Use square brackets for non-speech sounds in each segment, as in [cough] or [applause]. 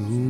Ooh.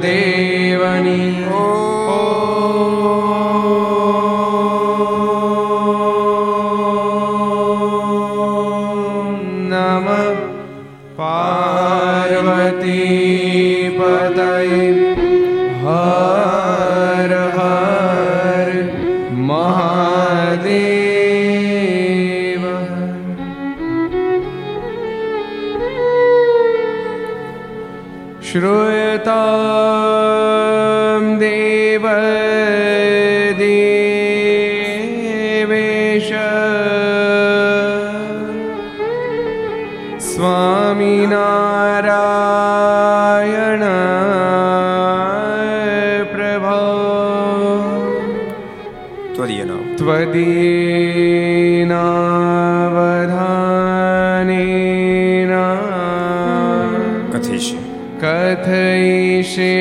de Swaminarayan પ્રભો. ત્વદીય ત્વદીનાવધાને કથયિષ્ય કથયિષે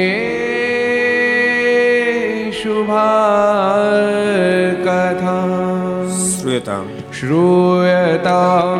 શુભા કથા શ્રૂયતામ. શ્રૂયતામ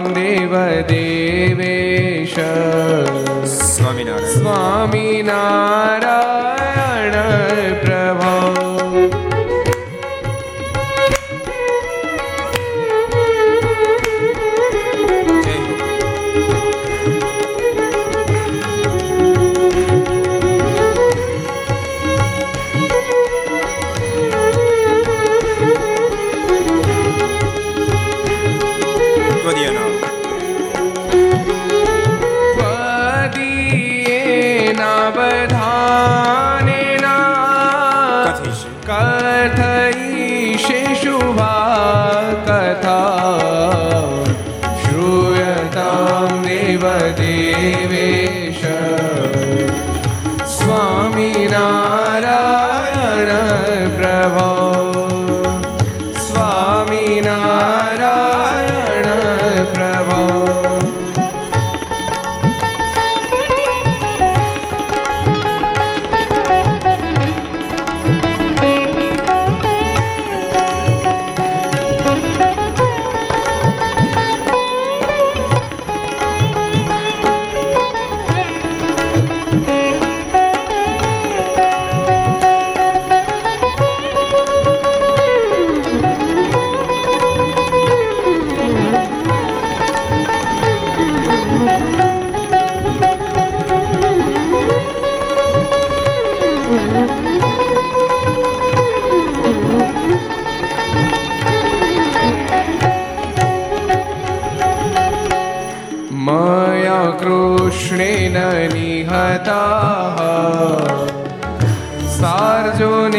कृष्णेन निहताः सार्जुनेन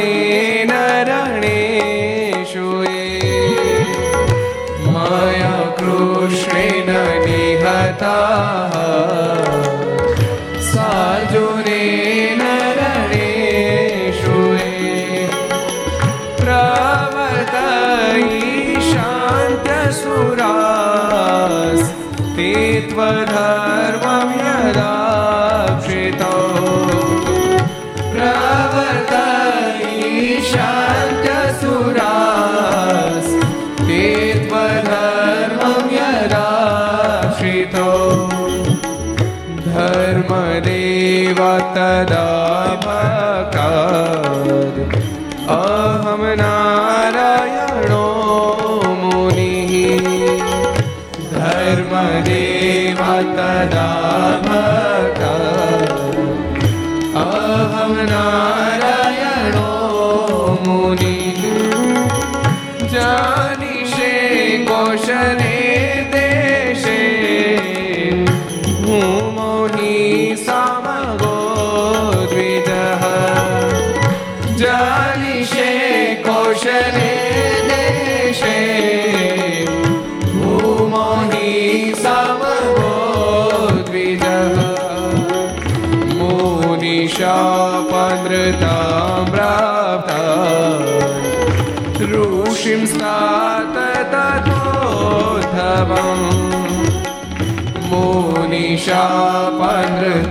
मुनिशापनृतां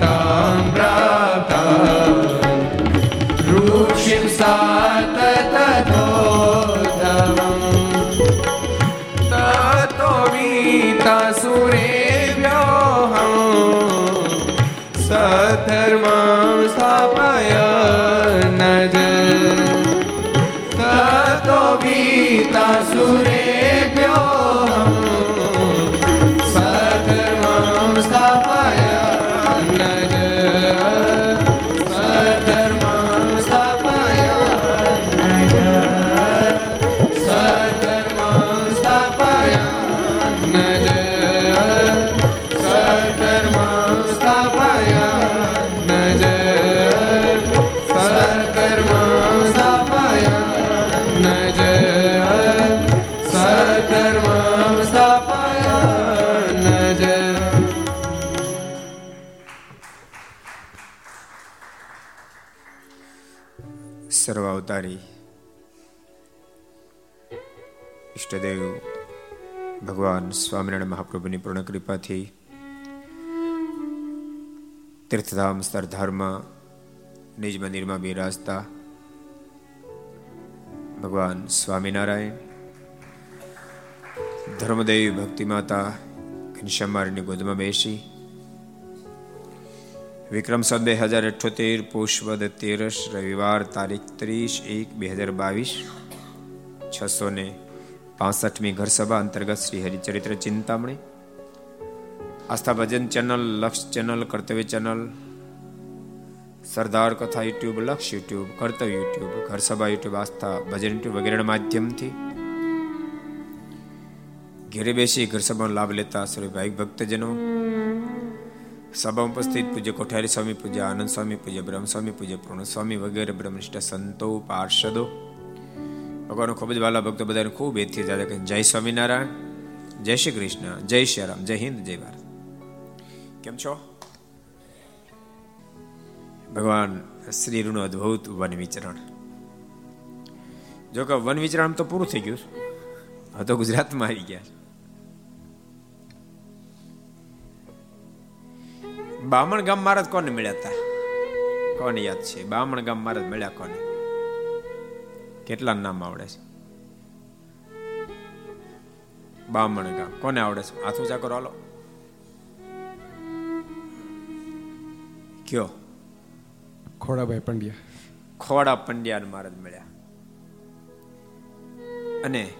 प्राप्ता ऋषिं स्तात ततोद्धवम् ततो वीतासुरेभ्योऽहम् सधर्मां स्थापय नज ततो वीतासुरेभ्यो મહાપ્રભુની પૂર્ણ કૃપાથી તીર્થધામ સ્તરધારમાં નિજ મંદિરમાં બિરાજતા ભગવાન સ્વામિનારાયણ, ધર્મદેવી ભક્તિ માતા ઘનશ્યામારની ગોદમાં બેસી, વિક્રમ સદ બે હજાર અઠ્યોતેર પુષ્પદ તેરસ, રવિવાર તારીખ ત્રીસ એક, બે હજાર બાવીસ, છસો ને પાસઠમી ઘર સભા અંતર્ગત Shri Haricharitra Chintamani Aastha Bhajan channel Laksh channel Kartavya channel Sardar Katha YouTube Laksh YouTube કર્તવ્ય યુટ્યુબ ઘર સભા યુટ્યુબ આસ્થા ભજન યુટ્યુબ વગેરેના માધ્યમથી ઘેરે બેસી ઘર સભાનો લાભ લેતા સર્વે ભાઈ ભક્તજનો સભા ઉપસ્થિત પૂજ્ય કોઠારી સ્વામી પૂજ્ય આનંદ સ્વામી પૂજ્ય બ્રહ્મ સ્વામી પૂજ્ય પૂર્ણ સ્વામી વગેરે બ્રહ્મનિષ્ઠ સંતો પાર્ષદો ભગવાન ખૂબ જ વાલા ભક્તો બધાને ખૂબ એથી જાતે કે જય સ્વામિનારાયણ, જય શ્રી કૃષ્ણ, જય શ્રી રામ, જય હિન્દ, જય ભારત. કેમ છો? ભગવાન શ્રીનું અદ્ભુત વન વિચરણ. જોકે વન વિચરણ તો પૂરું થઈ ગયું હવે તો ગુજરાતમાં આવી ગયા બામણ ગામ મહારાજ કોને મળ્યા હતા? કોને યાદ છે? બામણ ગામ મહારાજ મળ્યા કોને? કેટલા નામ આવડે છે? બામણ ગામ. કોને આવડે છે? હાથ કરો હાલો. કયો? ખોડાભાઈ પંડ્યા. ખોડા પંડ્યા મહારાજ મળ્યા. અને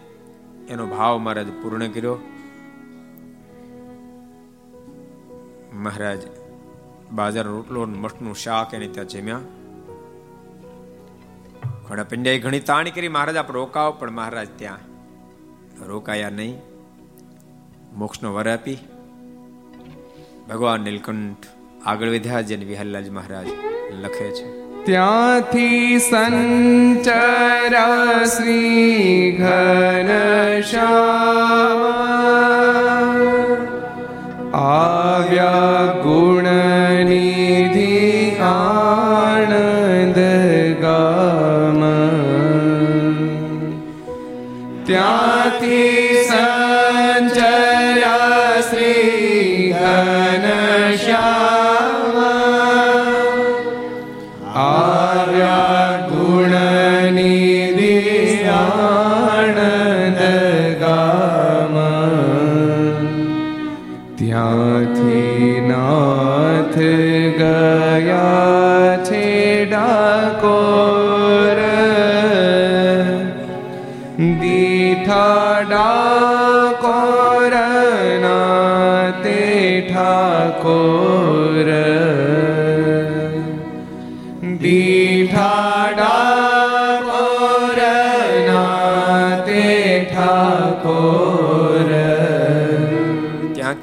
એનો ભાવ મહારાજ પૂર્ણ કર્યો. મહારાજ બાજારનો રોટલો મઠનું શાક એને ત્યાં જમ્યા. ખોડા પંડ્યાએ ઘણી તાણ કરી. મહારાજ આપ રોકાવો પણ મહારાજ ત્યાં રોકાયા નહીં. મોક્ષનો વર આપી. ભગવાન નીલકંઠ આગળ વધ્યા, જેને વિહલ્લાજ મહારાજ લખે છે. ત્યાંથી સંચરા શ્રી ઘન આવ્યા ગુણ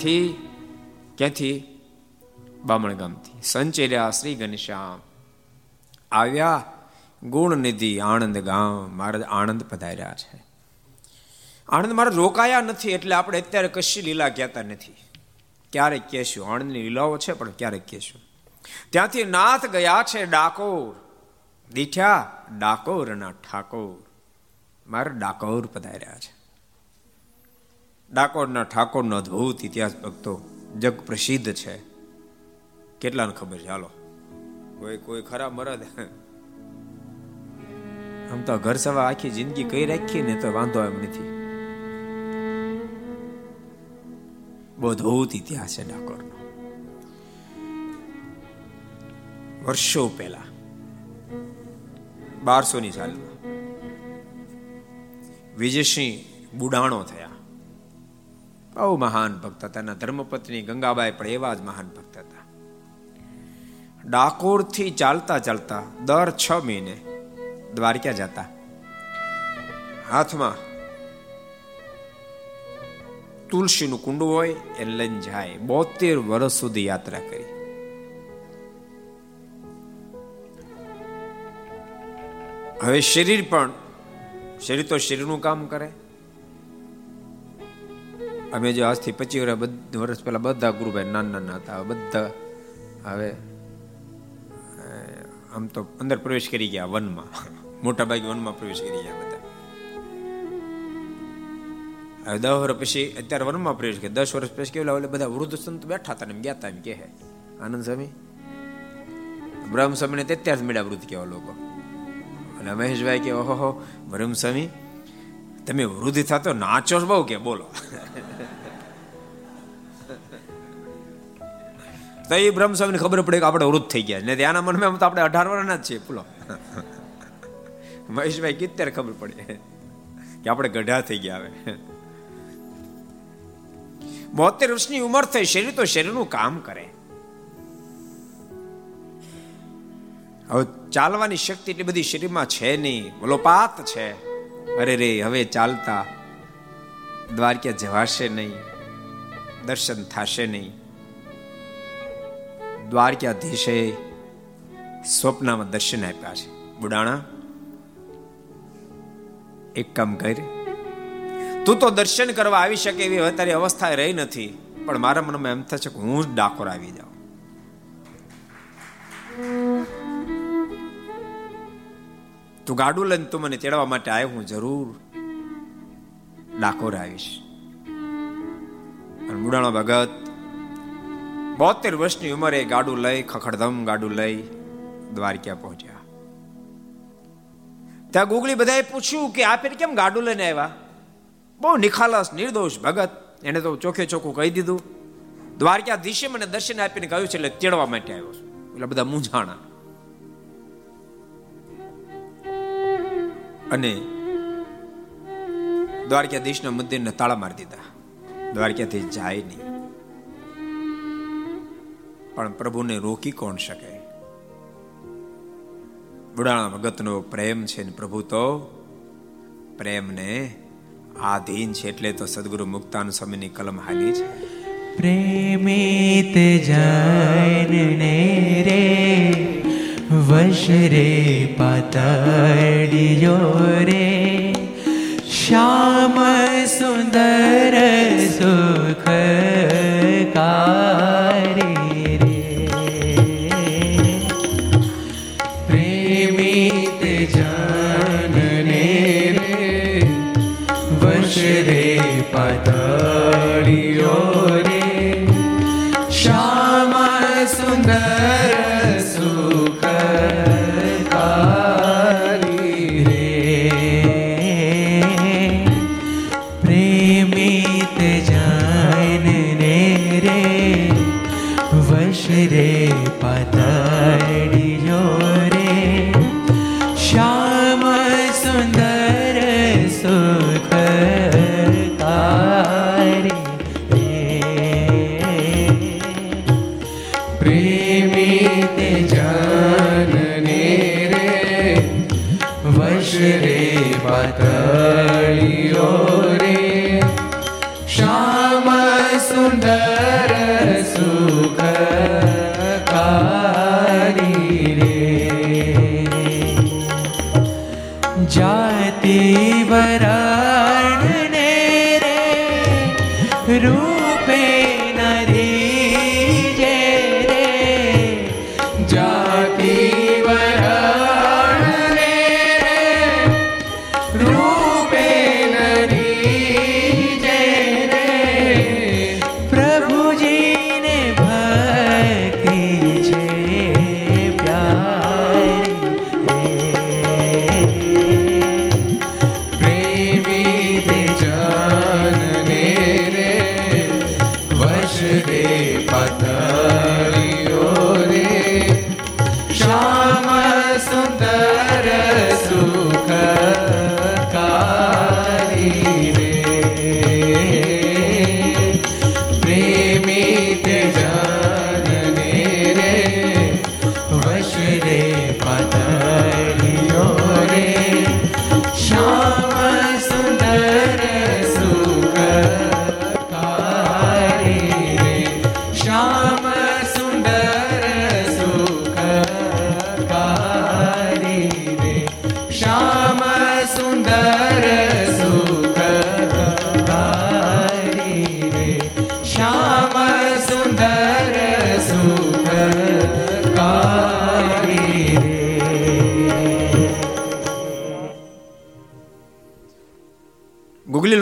ત્યાંથી ક્યાંથી? બામણ ગામથી. સંચેર્યા શ્રી ઘનશ્યામ. આવ્યા ગુણ નિધિ આણંદ ગામ. મહારાજ આણંદ પધાર્યા છે. આણંદ મહારાજ રોકાયા નથી એટલે આપણે અત્યારે કશી લીલા કહેતા નથી. ક્યારેક કહેશું, આણંદની લીલાઓ છે, પણ ક્યારેક કહેશું. ત્યાંથી નાથ ગયા છે ડાકોર. દીઠ્યા ડાકોરના ઠાકોર. મારે ડાકોર પધાર્યા છે. ડાકોરના ઠાકોરનો અદ્ભુત ઇતિહાસ ભક્તો જગ પ્રસિદ્ધ છે. કેટલાને ખબર છે? હાલો. કોઈ કોઈ ખરા મરદ. આમ તો ઘર સવા આખી જિંદગી કઈ રાખી ને તો વાંધો એમ નથી. બહુ અદ્ભુત ઇતિહાસ છે ડાકોરનો. વર્ષો પહેલા બારસો ની સાલમાં વિજયસિંહ બુડાણો થયા. બહુ મહાન ભક્ત હતા. એના ધર્મપત્ની ગંગાબાઈ પણ એવા જ મહાન ભક્ત હતા. ડાકોરથી ચાલતા ચાલતા દર છ મહિને દ્વારકા જતા. હાથમાં તુલસીનું કુંડું હોય એ લઈને જાય. બોતેર વર્ષ સુધી યાત્રા કરી. હવે શરીર પણ શરીર તો શરીરનું કામ કરે. અમે જો આજથી પચીસ વર્ષ વર્ષ પહેલા બધા ગુરુભાઈ નાના નાના હતા. બધા હવે આમ તો અંદર પ્રવેશ કરી ગયા વનમાં. મોટા ભાગે વનમાં પ્રવેશ કરી ગયા બધા. હવે દસ વર્ષ પછી અત્યારે વનમાં પ્રવેશ કર્યો. દસ વર્ષ પછી કેવું એટલે બધા વૃદ્ધ સંત બેઠા હતા એમ ગયા હતા એમ કે આનંદ સ્વામી? બ્રહ્મ સ્વામીને અત્યારે જ મળ્યા વૃદ્ધ કેવા લોકો. અને મહેશભાઈ કે, ઓહો બ્રહ્મ સ્વામી, તમે વૃદ્ધ થતો નાચો બહુ કે, બોલો. તો એ બ્રહ્મ સ્વામીને ખબર પડે કે આપણે વૃદ્ધ થઈ ગયા. ને ત્યાંના મનમાં તો આપણે અઢાર વર્ષના જ છીએ. બોલો. [laughs] મહેશભાઈ કિત્યારે ખબર પડે. કે આપણે ગઢા થઈ ગયા હવે. [laughs] બોતેર વર્ષની ઉંમર થઈ શરીર તો શરીરનું કામ કરે. હવે ચાલવાની શક્તિ એટલી બધી શરીરમાં છે નહીં. વલોપાત છે. અરે રે, હવે ચાલતા. દ્વારકા જવાશે નહીં. દર્શન થશે નહીં. દ્વારકાધીશે સ્વપ્નમાં દર્શન આપ્યા છે. બુડાણા, એક કામ કર. તું તો દર્શન કરવા આવી શકે એવી હવે તારી અવસ્થા રહી નથી, પણ મારા મનમાં એમ થશે કે હું જ ડાકોર આવી જાઉં. તું ગાડું લઈને તું મને તેડવા માટે આવ્યો હું જરૂર ડાકોર આવીશ. અને બુડાણો ભગત બોતેર વર્ષની ઉંમરે ગાડું લઈ ખખડધમ ગાડું લઈ દ્વારકા પહોંચ્યા. ત્યાં ગુગલી બધાએ પૂછ્યું કે આ કેમ ગાડું લઈને આવ્યા? બહુ નિખાલસ, નિર્દોષ ભગત. એને તો ચોખે ચોખ્ખું કહી દીધું. દ્વારકાધીશે મને દર્શન આપીને કહ્યું છે, એટલે તેડવા માટે આવ્યો છું. એટલે બધા મૂંઝાણા. અને દ્વારકાધીશના મંદિરને તાળા મારી દીધા. દ્વારકાધીશ જાય નહીં. પણ પ્રભુને રોકી કોણ શકે? બુડાણા ભગતનો પ્રેમ છે ને પ્રભુ તો પ્રેમને આધીન છે એટલે તો સદગુરુ મુક્તાન સ્વામીની કલમ હાલી છે. પ્રેમિત જનને રે, વશ રે પાતળિયો રે. શ્યામ સુંદર સુખ કારી પાતળિયો રે શ્યામ સુંદર સુખ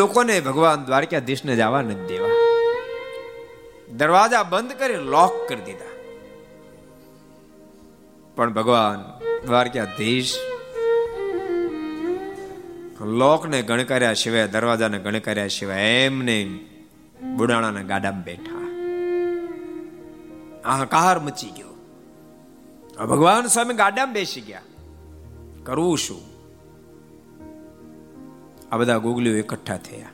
લોકોને ભગવાન દ્વારકાધીશને જવા નથી દેવા. દરવાજા બંધ કરી લોક કરી દીધા. પણ ભગવાન દ્વારકાધીશ લોકને ગણકાર્યા સિવાય, દરવાજાને ગણકાર્યા સિવાય એમને બુડાણાના ગાડામાં બેઠા. હાહાકાર મચી ગયો. ભગવાન સ્વામી ગાડામાં બેસી ગયા. કરવું શું આ બધા ગોગલીઓ એકઠા થયા.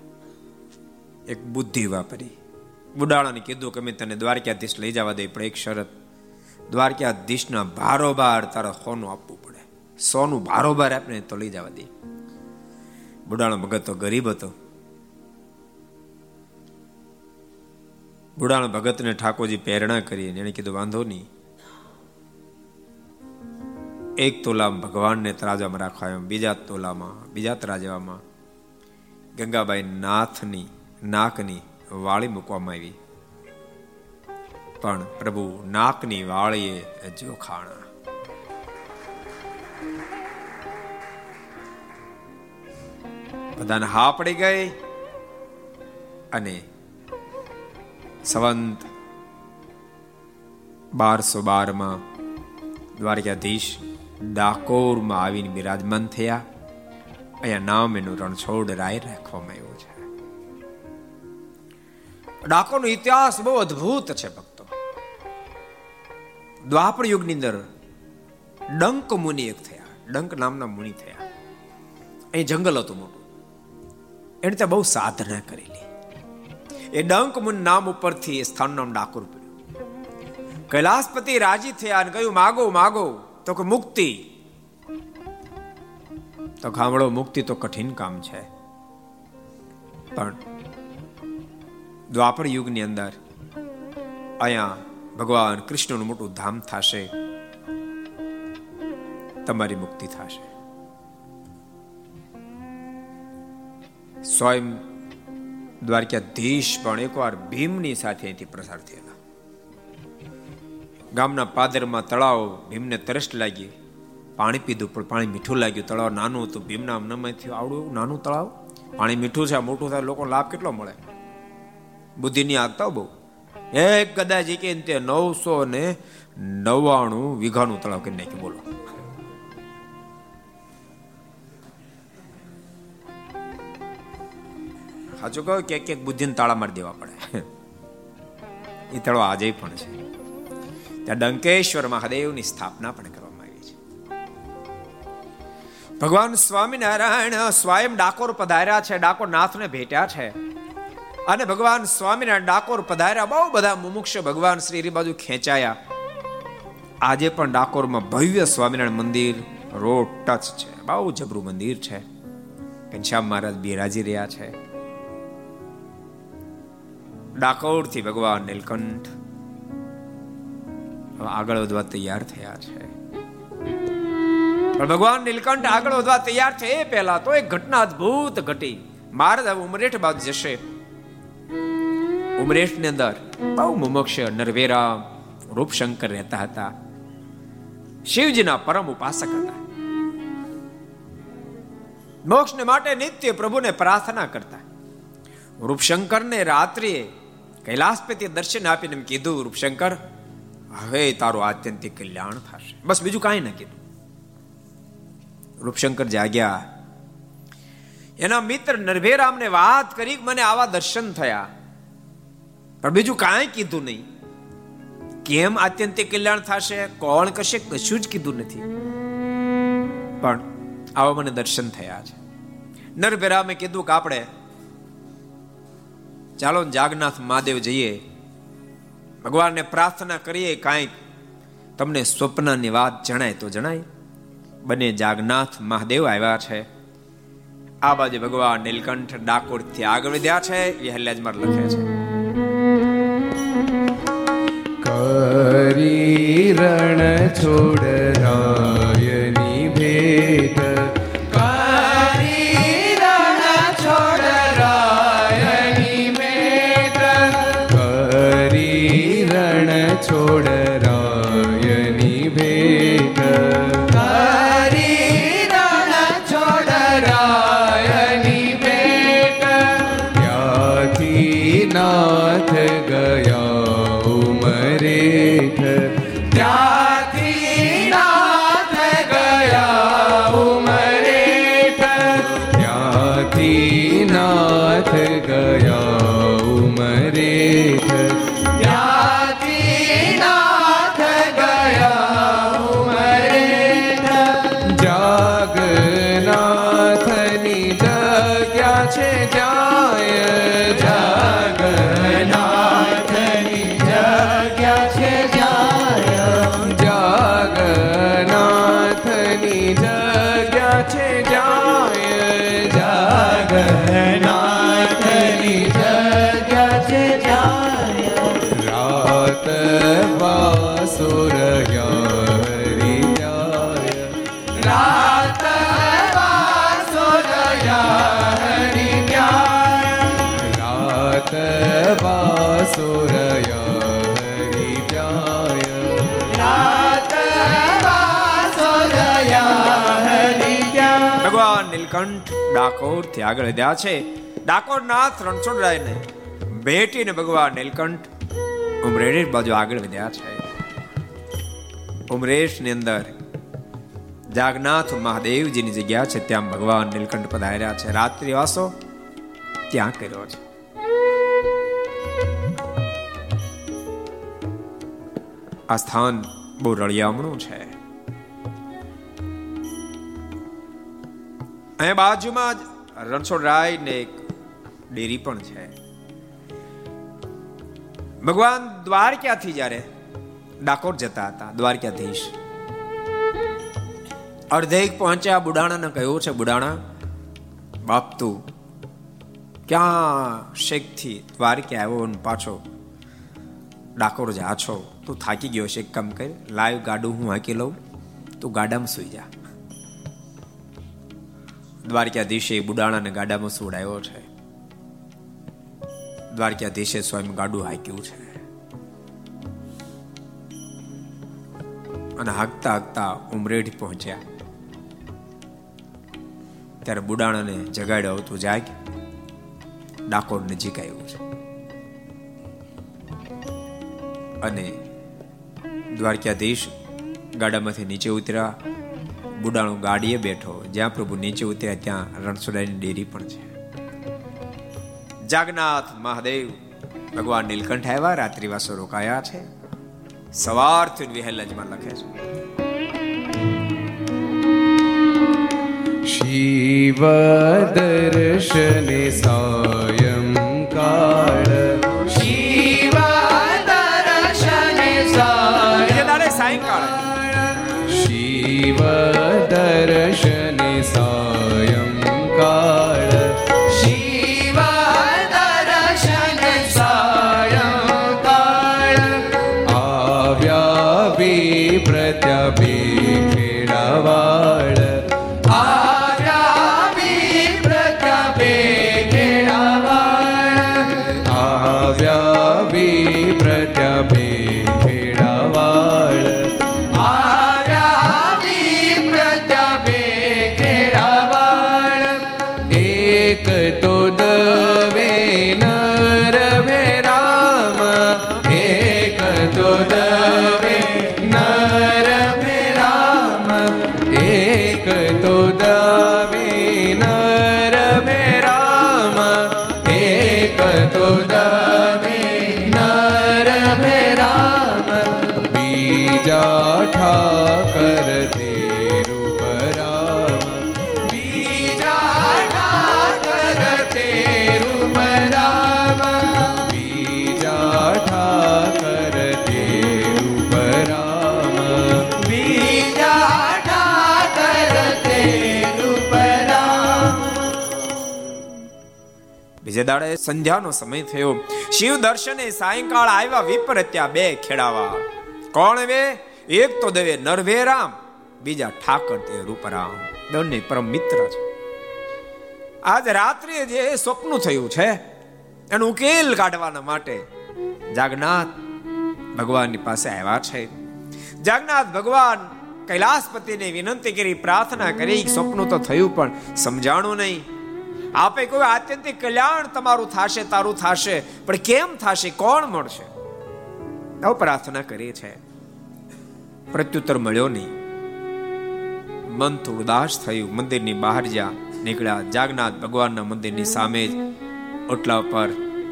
એક બુદ્ધિ વાપરી. બુડાળાને કીધું કે મેં તને દ્વારકાધીશ લઈ જવા દે, પણ એક શરત. દ્વારકાધીશના ભારોબાર તારે સોનું આપવું પડે. સોનું ભારોબાર આપને તો લઈ જવા દે. બુડાળો ભગત તો ગરીબ હતો. બુડાળો ભગતને ઠાકોરજી પ્રેરણા કરી એને કીધું, વાંધો નહીં. એક તોલામાં ભગવાનને તરાજામાં રાખવા બીજા તોલામાં, બીજા તરાજામાં ગંગાબાઈ નાથની, નાકની વાળી મૂકવામાં આવી. પણ પ્રભુ, નાકની વાળીએ જોખાણા બધાને હા પડી ગઈ અને સંવંત બારસો બારમાં દ્વારકાધીશ ડાકોરમાં આવીને બિરાજમાન થયા. અહીંયા નામ એનું રણછોડ રાય રાખવામાં આવ્યું છે. ડાકોનો ઇતિહાસ બહુ અદ્ભુત છે ભક્તો. દ્વાપર યુગની અંદર ડંક મુનિ એક થયા. ડંક નામના મુનિ થયા. અહીં જંગલ હતું મોટું. એને ત્યાં બહુ સાધના કરેલી. એ ડંક મુન નામ ઉપરથી એ સ્થાનનું નામ ડાકોર પડ્યું. કૈલાસપતિ રાજી થયા અને કહ્યું, માગો માગો, તો કે મુક્તિ. તો ખામળો મુક્તિ તો કઠિન કામ છે. પણ દ્વાપર યુગની અંદર અહીંયા ભગવાન કૃષ્ણનું મોટું ધામ થશે. તમારી મુક્તિ થશે. સ્વયં દ્વારકાધીશ પણ એકવાર ભીમની સાથે અહીંથી પ્રસાર થયેલા. ગામના પાદરમાં તળાવ ભીમને તરસ લાગી. પાણી પીધું, પણ પાણી મીઠું લાગ્યું. તળાવ નાનું હતું, ભીમના થયું. આવડું નાનું તળાવ? પાણી મીઠું છે મોટું થાય લોકો લાભ કેટલો મળે? બુદ્ધિની આગતા બહુ. એક કદાચ કે તે નવસો ને નવ્વાણું વીઘાનું તળાવ કરી નાખ્યું, બોલો. સાચું કહો કે એક બુદ્ધિને તાળા મારી દેવા પડે. એ તળાવ આજે પણ છે. ત્યાં ડંકેશ્વર મહાદેવની સ્થાપના પણ છે ભગવાન સ્વામિનારાયણ સ્વયં ડાકોર પધાર્યા છે ડાકોર નાથને ભેટ્યા છે. અને ભગવાન સ્વામિનારાયણ ડાકોર પધાર્યા, બહુ બધા મુમુક્ષ ભગવાન શ્રી બાજુ ખેંચાયા. આજે પણ ડાકોરમાં ભવ્ય સ્વામિનારાયણ મંદિર, રોડ ટચ છે, બહુ જબરું મંદિર છે. ઘનશ્યામ મહારાજ બિરાજી રહ્યા છે. ડાકોરથી ભગવાન નીલકંઠ. આગળ વધવા તૈયાર થયા છે. પણ ભગવાન નીલકંઠ આગળ વધવા તૈયાર છે. એ પહેલા તો એક ઘટના અદ્ભુત ઘટી. મહારાજ હવે ઉમરેઠ બાદ જશે. ઉમરેઠની અંદર બહુ મુમક્ષ નરવેરા રૂપશંકર રહેતા હતા. શિવજીના પરમ ઉપાસક હતા. મોક્ષને માટે નિત્ય પ્રભુને પ્રાર્થના કરતા. રૂપશંકરને રાત્રિએ કૈલાસપતિ દર્શન આપીને એમ કીધું, રૂપશંકર, હવે તારું આત્યંતિક કલ્યાણ થશે. બસ બીજું કાંઈ ના કીધું. રૂપશંકર જાગ્યા. એના મિત્ર નરભેરામને વાત કરી મને આવા દર્શન થયા. પણ બીજું કાંઈ કીધું નહીં. કેમ આત્યંતિક કલ્યાણ થશે? કોણ કશે? કશું જ કીધું નથી. પણ આવા મને દર્શન થયા છે. નરભેરામે કીધું કે આપણે ચાલો જાગનાથ મહાદેવ જઈએ. ભગવાનને પ્રાર્થના કરીએ કાંઈક. તમને સ્વપ્નની વાત જણાય તો જણાય. બંને જાગનાથ મહાદેવ આવ્યા છે. આ બાજુ ભગવાન નીલકંઠ ડાકોરથી આગળ વધ્યા છે, એ હલ્યાજમાં લખે છે. કરી રણ છોડ રાયની ભેટ નીલકંઠ ડાકોરથી આગળ વધ્યા છે. ડાકોર રણછોડરાયને ભેટીને ભગવાન નીલકંઠ ઉમરેશ બાજુ આગળ વધ્યા છે. ઉમરેશની અંદર જાગનાથ મહાદેવજીની જગ્યા છે, ત્યાં ભગવાન નીલકંઠ પધાર્યા છે. રાત્રિવાસો ત્યાં કર્યો છે. આ સ્થાન બહુ રળિયામણું છે. અહીંયા બાજુમાં જ રણછોડરાય ને એક ડેરી પણ છે. ભગવાન દ્વારકાથી જ્યારે ડાકોર જતા હતા, દ્વારકાધીશ. અર્ધેક પહોંચ્યા, બુડાણાને કહ્યું છે, બુડાણા બાપ તું ક્યાં શેખથી દ્વારકા આવ્યો ને પાછો ડાકોર જા છો? તું થાકી ગયો છે કામ કર લાઈવ ગાડું હું હાંકી લઉં, તું ગાડામાં સુઈ જા. દ્વારકાધીશે બુડાણાને ગાડામાં સુડાયો છે. દ્વારકાધીશે સ્વયં ગાડું હાક્યું છે. અને હાકતા હાકતા ઉમરેઠ પહોંચ્યા. ત્યારે બુડાણાને જગાડ્યો તું જાગ, ડાકોર નજીક આવ્યું છે. અને દ્વારકાધીશ ગાડામાંથી નીચે ઉતર્યા. બુડાણું ગાડીએ બેઠો. જ્યાં પ્રભુ નીચે ઉતર્યા, ત્યાં રણછોડાની ડેરી પણ છે. જાગનાથ મહાદેવ, ભગવાન નીલકંઠ આવ્યા, રાત્રિવાસો રોકાયા છે. સવારથી વિહેલજમાં લખે છે. શિવ દર્શને સાયં કાળ शिव દાડે સંધ્યાનો સમય થયો. શિવ દર્શને સાયંકાળ આવ્યા વિપરત્યા બે ખેડાવા. કોણ વે? એક તો દેવે નરવે રામ બીજા ઠાકર તે રૂપરામ. બંને પરમ મિત્ર છે. આજ રાત્રે જે સ્વપ્ન થયું છે, એનો ઉકેલ કાઢવાના માટે જાગનાથ ભગવાનની પાસે આવ્યા છે. જાગનાથ ભગવાન કૈલાસપતિને વિનંતી કરી, પ્રાર્થના કરી, સ્વપ્ન તો થયું પણ સમજાણું નહીં. આપે કોઈ આત્યંતિક કલ્યાણ તમારું થશે, તારું થશે. પણ કેમ થશે? કોણ મળશે? નવ પ્રાર્થના કરી છે. પ્રત્યુત્તર મળ્યો નહીં. મન થોડું ઉદાસ થયું. મંદિરની બહાર જ્યાં નીકળ્યા. જાગનાથ ભગવાનના મંદિરની સામે જ ઓટલા પર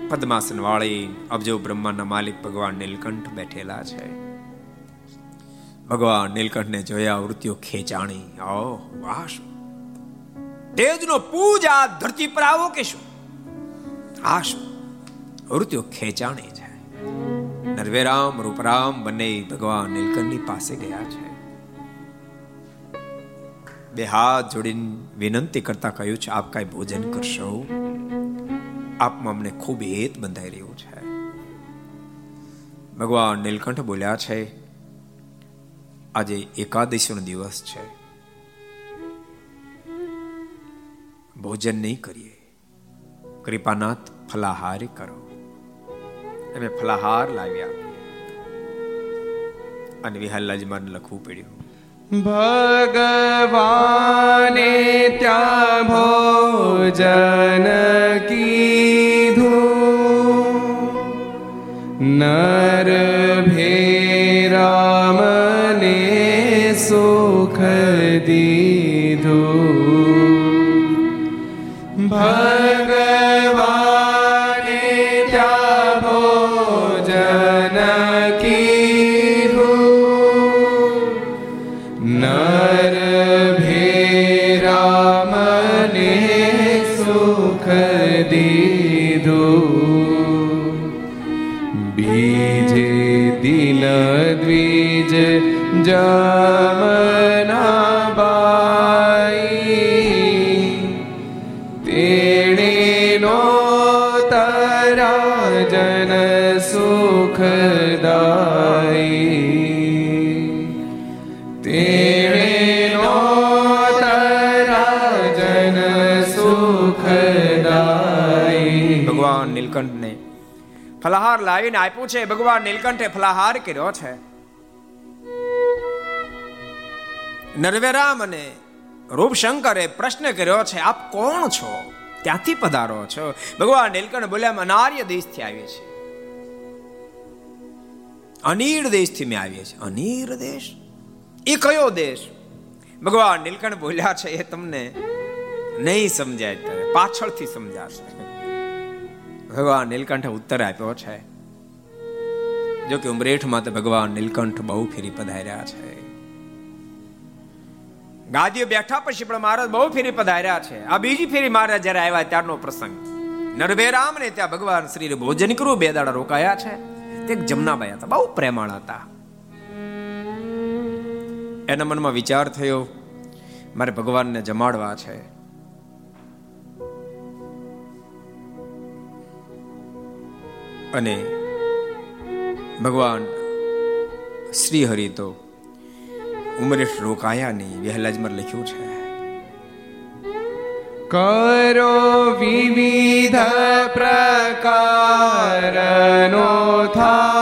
પદ્માસન વાળી અબજો બ્રહ્માના માલિક ભગવાન નીલકંઠ બેઠેલા છે. ભગવાન નીલકંઠને જોયા વૃત્તિઓ ખેંચાણી. ઓ વાહ તેજનો પૂજ આ ધરતી પર આવો કે શું આ શું? વૃત્તિઓ ખેંચાણી છે. નરવેરામ, રૂપરામ બંને ભગવાન નીલકંઠની પાસે ગયા છે. બે હાથ જોડીને વિનંતી કરતા કહ્યું છે, આપ કઈ ભોજન કરશો? આપમાં અમને ખૂબ હેત બંધાઈ રહ્યું છે. ભગવાન નીલકંઠ બોલ્યા છે, આજે એકાદશીનો દિવસ છે. ભોજન નહીં કરીએ. કૃપાનાથ ફલાહાર કરો. અમે ફલાહાર લાવ્યા અને વિહારલાજી મારે લખવું પડ્યું. ભગવાને ત્યાં ભોજન કીધું. નર કીધું નર ભેરા મને સુખ દીધું બીજે દિન દ્વિજ ફલાહાર લાવીને આપ્યું છે. ભગવાન નીલકંઠે ફલાહાર કર્યો છે. નરવેરામ અને રૂપશંકરે પ્રશ્ન કર્યો છે, આપ કોણ છો? ત્યાંથી પધારો છો? ભગવાન નીલકંઠ બોલ્યા, અમે અનાર્ય દેશથી આવીએ છીએ. અનીર દેશથી મેં આવીએ છીએ. અનીર દેશ? એ કયો દેશ? ભગવાન નીલકંઠ બોલ્યા છે, એ તમને નહીં સમજાય પાછળથી સમજાશે. ભગવાન નીલકંઠે ઉત્તર આપ્યો છે. જો કે ઉમરેઠમાં તો ભગવાન નીલકંઠ બહુ ફેરી પધાર્યા છે. ગાદીઓ બેઠા પછી પણ મહારાજ બહુ ફેરી પધાર્યા છે. આ બીજી ફેરી મહારાજ જયારે આવ્યા ત્યારનો પ્રસંગ. નરભેરામ ને ત્યાં ભગવાન શ્રી ભોજન કરવું બે દાડા રોકાયા છે. તે જમનાબાઈ હતા, બહુ પ્રેમાળ હતા. એના મનમાં વિચાર થયો, મારે ભગવાનને જમાડવા છે. અને ભગવાન શ્રી હરિ તો ઉમરેશ રોકાયા નહીં વહેલાજમાં લખ્યું છે. કરો વિવિધ પ્રકારનો થાળ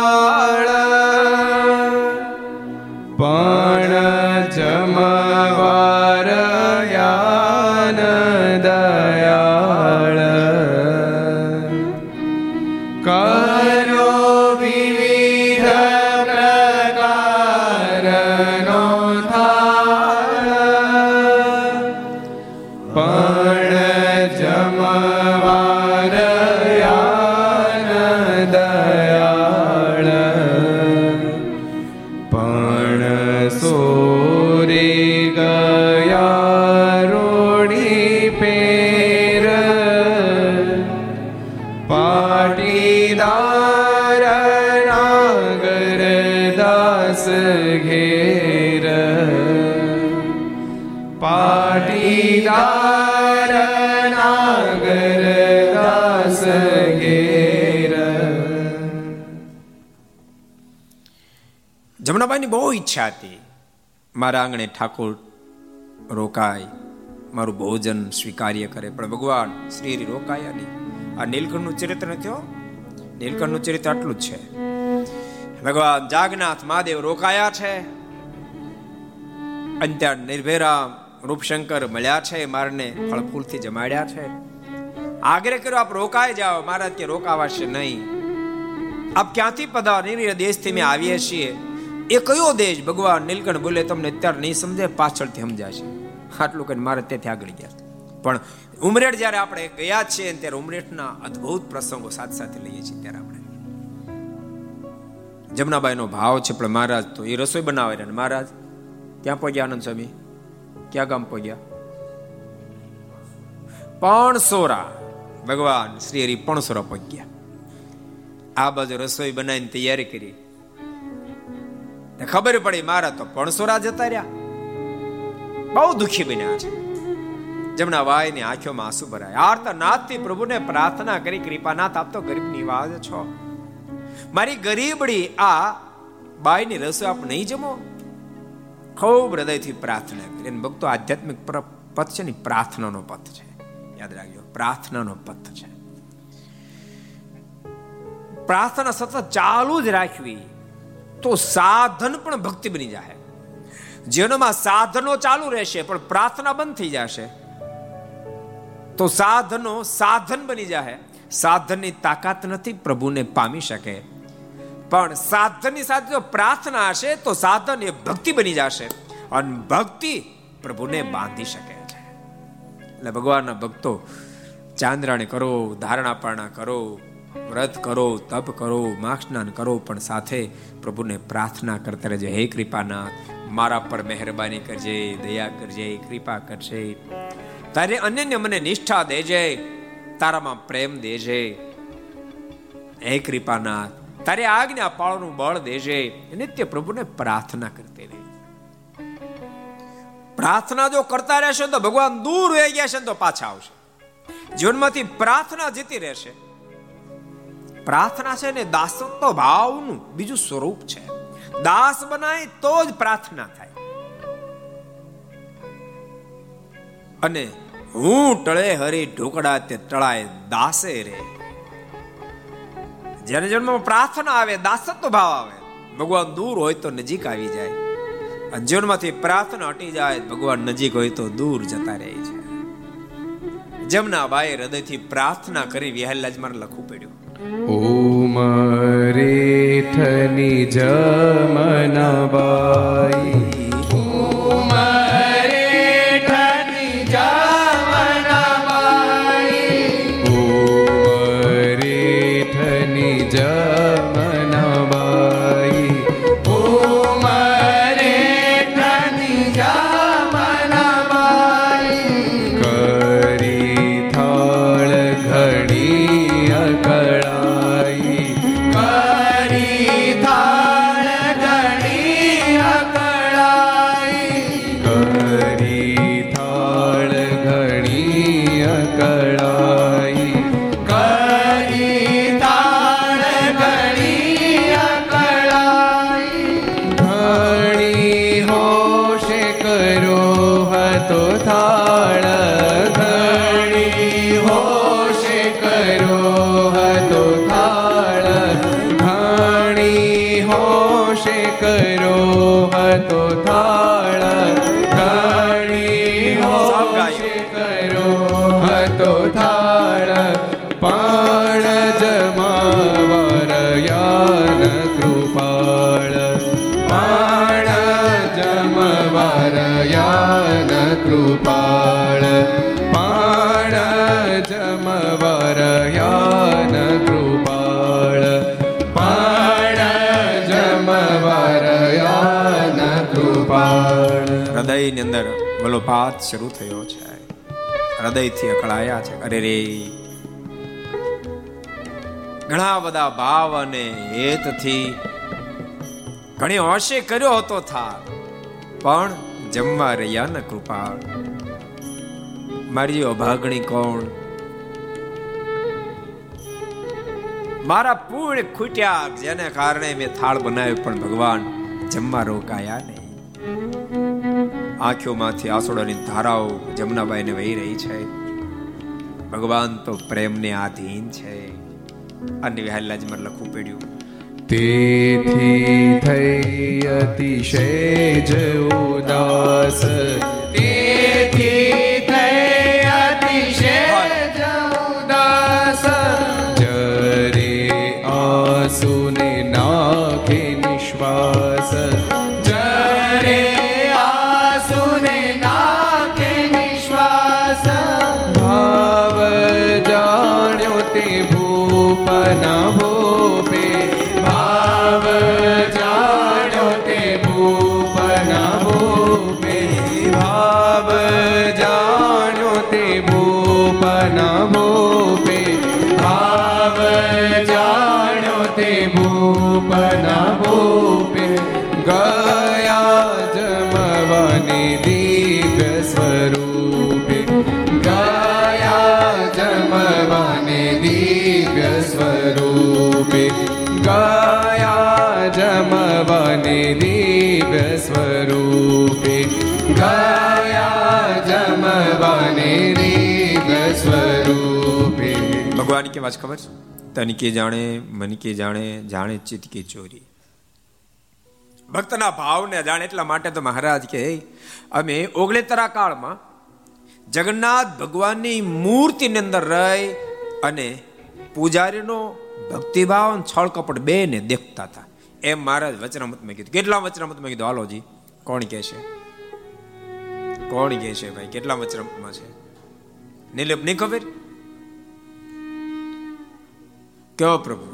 પ્રકારનો થાળ જમનાબાઈની બહુ ઈચ્છા હતી. મારા આંગણે ઠાકોર રોકાય, મારું ભોજન સ્વીકાર્ય કરે, પણ ભગવાન શ્રી રોકાયા નહીં. આ નીલકંઠનું ચરિત્ર નથી નીલકંઠનું ચરિત્ર આટલું જ છે. ભગવાન જાગનાથ મહાદેવ રોકાયા છે. અને ત્યાં નિર્ભયરામ રૂપશંકર મળ્યા છે, મારને ફળફૂલથી જમાડ્યા છે. આગ્રહ કર્યો, આપ રોકાઈ જાઓ, મારા કે રોકાવાશે નહીં. આપ ક્યાંથી પધારી? દેશથી મેં આવીએ છીએ. એ કયો દેશ ભગવાન નીલકંઠ બોલે તમને અત્યારે નહીં સમજે, પાછળથી સમજાશે. આટલું કહીને મારે ત્યાંથી આગળ ગયા પણ ઉમરેઠ જ્યારે આપણે ગયા છીએ ત્યારે ઉમરેઠના અદ્ભુત પ્રસંગો સાથે સાથે લઈએ છીએ ત્યારે આપણે. જમનાબાઈનો ભાવ છે, પણ મહારાજ તો એ રસોઈ બનાવે ને મહારાજ? ક્યાં પહોંચ્યા આનંદ સ્વામી? ક્યાં ગામ પહોંચ્યા? પણસોરા. ભગવાન શ્રી હરિ પણસોરા પહોંચ્યા. આ બાજુ રસોઈ બનાવીને તૈયારી કરી. ખબર પડી મારા તો પણસોરા જતા રહ્યા. બહુ દુખી બન્યા છે. જમણા વાયની આંખોમાં આંસુ ભરાય. આર્તા નાથથી પ્રભુને પ્રાર્થના કરી, કૃપાનાથ, આપ તો ગરીબ નિવાજ છો. મારી ગરીબડી આ બાયની રસોઈ આપ નહીં જમો. ખૂબ હૃદયથી પ્રાર્થના કરી. અને ભક્તો, આધ્યાત્મિક પથ છે ને, પ્રાર્થનાનો પથ છે. યાદ રાખજો, પ્રાર્થનાનો પથ છે. પ્રાર્થના સતત ચાલુ જ રાખવી. તો સાધન પણ ભક્તિ બની જાય જીવનમાં સાધનો ચાલુ રહેશે, પણ પ્રાર્થના બંધ થઈ જશે. તો સાધનો સાધન બની જાય સાધનની તાકાત નથી, પ્રભુને પામી શકે. પણ સાધનની સાથે જો પ્રાર્થના હશે, તો સાધન એ ભક્તિ બની જશે. અને ભક્તિ પ્રભુને બાંધી શકે. છે એટલે ભગવાનના ભક્તો ચાંદ્રાણી કરો ધારણા પારણા કરો વ્રત કરો, તપ કરો માખ સ્નાન કરો, પણ સાથે પ્રભુને પ્રાર્થના કરતા રહેજો. હે કૃપાનાથ, મારા પર મહેરબાની કરજે, દયા કરજે, કૃપા કરજે. તારે અન્યને મને નિષ્ઠા દેજે, તારામાં પ્રેમ દેજે. હે કૃપાનાથ, તારે આજ્ઞા પાળનું બળ દેજે નિત્ય પ્રભુને પ્રાર્થના કરતી રહે. પ્રાર્થના જો કરતા રહેશે તો ભગવાન દૂર રહી ગયા છે તો પાછા આવશે. જીવનમાંથી પ્રાર્થના જીતી રહેશે. પ્રાર્થના છે ને દાસત્વ ભાવનું બીજું સ્વરૂપ છે. દાસ બનાય તો જ પ્રાર્થના થાય. અને હું ટળે હરી ઢોકડા તે ટળાય દાસે રે. જેને જન્મ પ્રાર્થના આવે, દાસત્વ ભાવ આવે, ભગવાન દૂર હોય તો નજીક આવી જાય. જીવનમાંથી પ્રાર્થના હટી જાય, ભગવાન નજીક હોય તો દૂર જતા રહે છે. જમના ભાઈ હૃદયથી પ્રાર્થના કરી વિહલ્લાજ મારે લખવું પડ્યું. ઓમ રેઠની જમનાબાઈ હતો થાળ હૃદયની અંદર વલોપાત શરૂ થયો છે. હૃદયથી અકળાયા છે. અરે રે. ઘણા બધા ભાવ અને હેતથી ઘણી હોશે કર્યો હતો થા પણ જમવા રહ્યા ન કૃપા મારી અભાગણી કોણ? મારા પૂર્ણ ખૂટ્યા જેને કારણે મેં થાળ બનાવ્યો, પણ ભગવાન જમવા રોકાયા નહીં. આંખોમાંથી આસોડાની ધારાઓ જમનાબાઈને વહી રહી છે. ભગવાન તો પ્રેમને આધીન છે. અને વિહાલાજમાં લખવું પડ્યું. તેથી થઈ અતિશય જ ઉદાસ. તેથી થઈ અતિશય જ ઉદાસ. જરે આસુને નાખે નિશ્વાસ. ભગવાન કે વાત ખબર? છે તન કે જાણે, મન કે જાણે જાણે ચિત્ત કે ચોરી. ભક્તના ભાવને જાણે એટલા માટે તો મહારાજ કે અમે ઓગળેતરા કાળમાં જગન્નાથ ભગવાનની મૂર્તિની અંદર રહી અને પૂજારીનો ભક્તિભાવ છળ કપટ બે ને દેખતા હતા. એમ મહારાજ વચનામતમાં કીધું. કેટલા વચનામતમાં કીધું? હાલોજી કોણ કે છે? કોણ કે છે ભાઈ? કેટલા વચનામતમાં છે? નિલેપ નહીં ખબર? કેવો પ્રભુ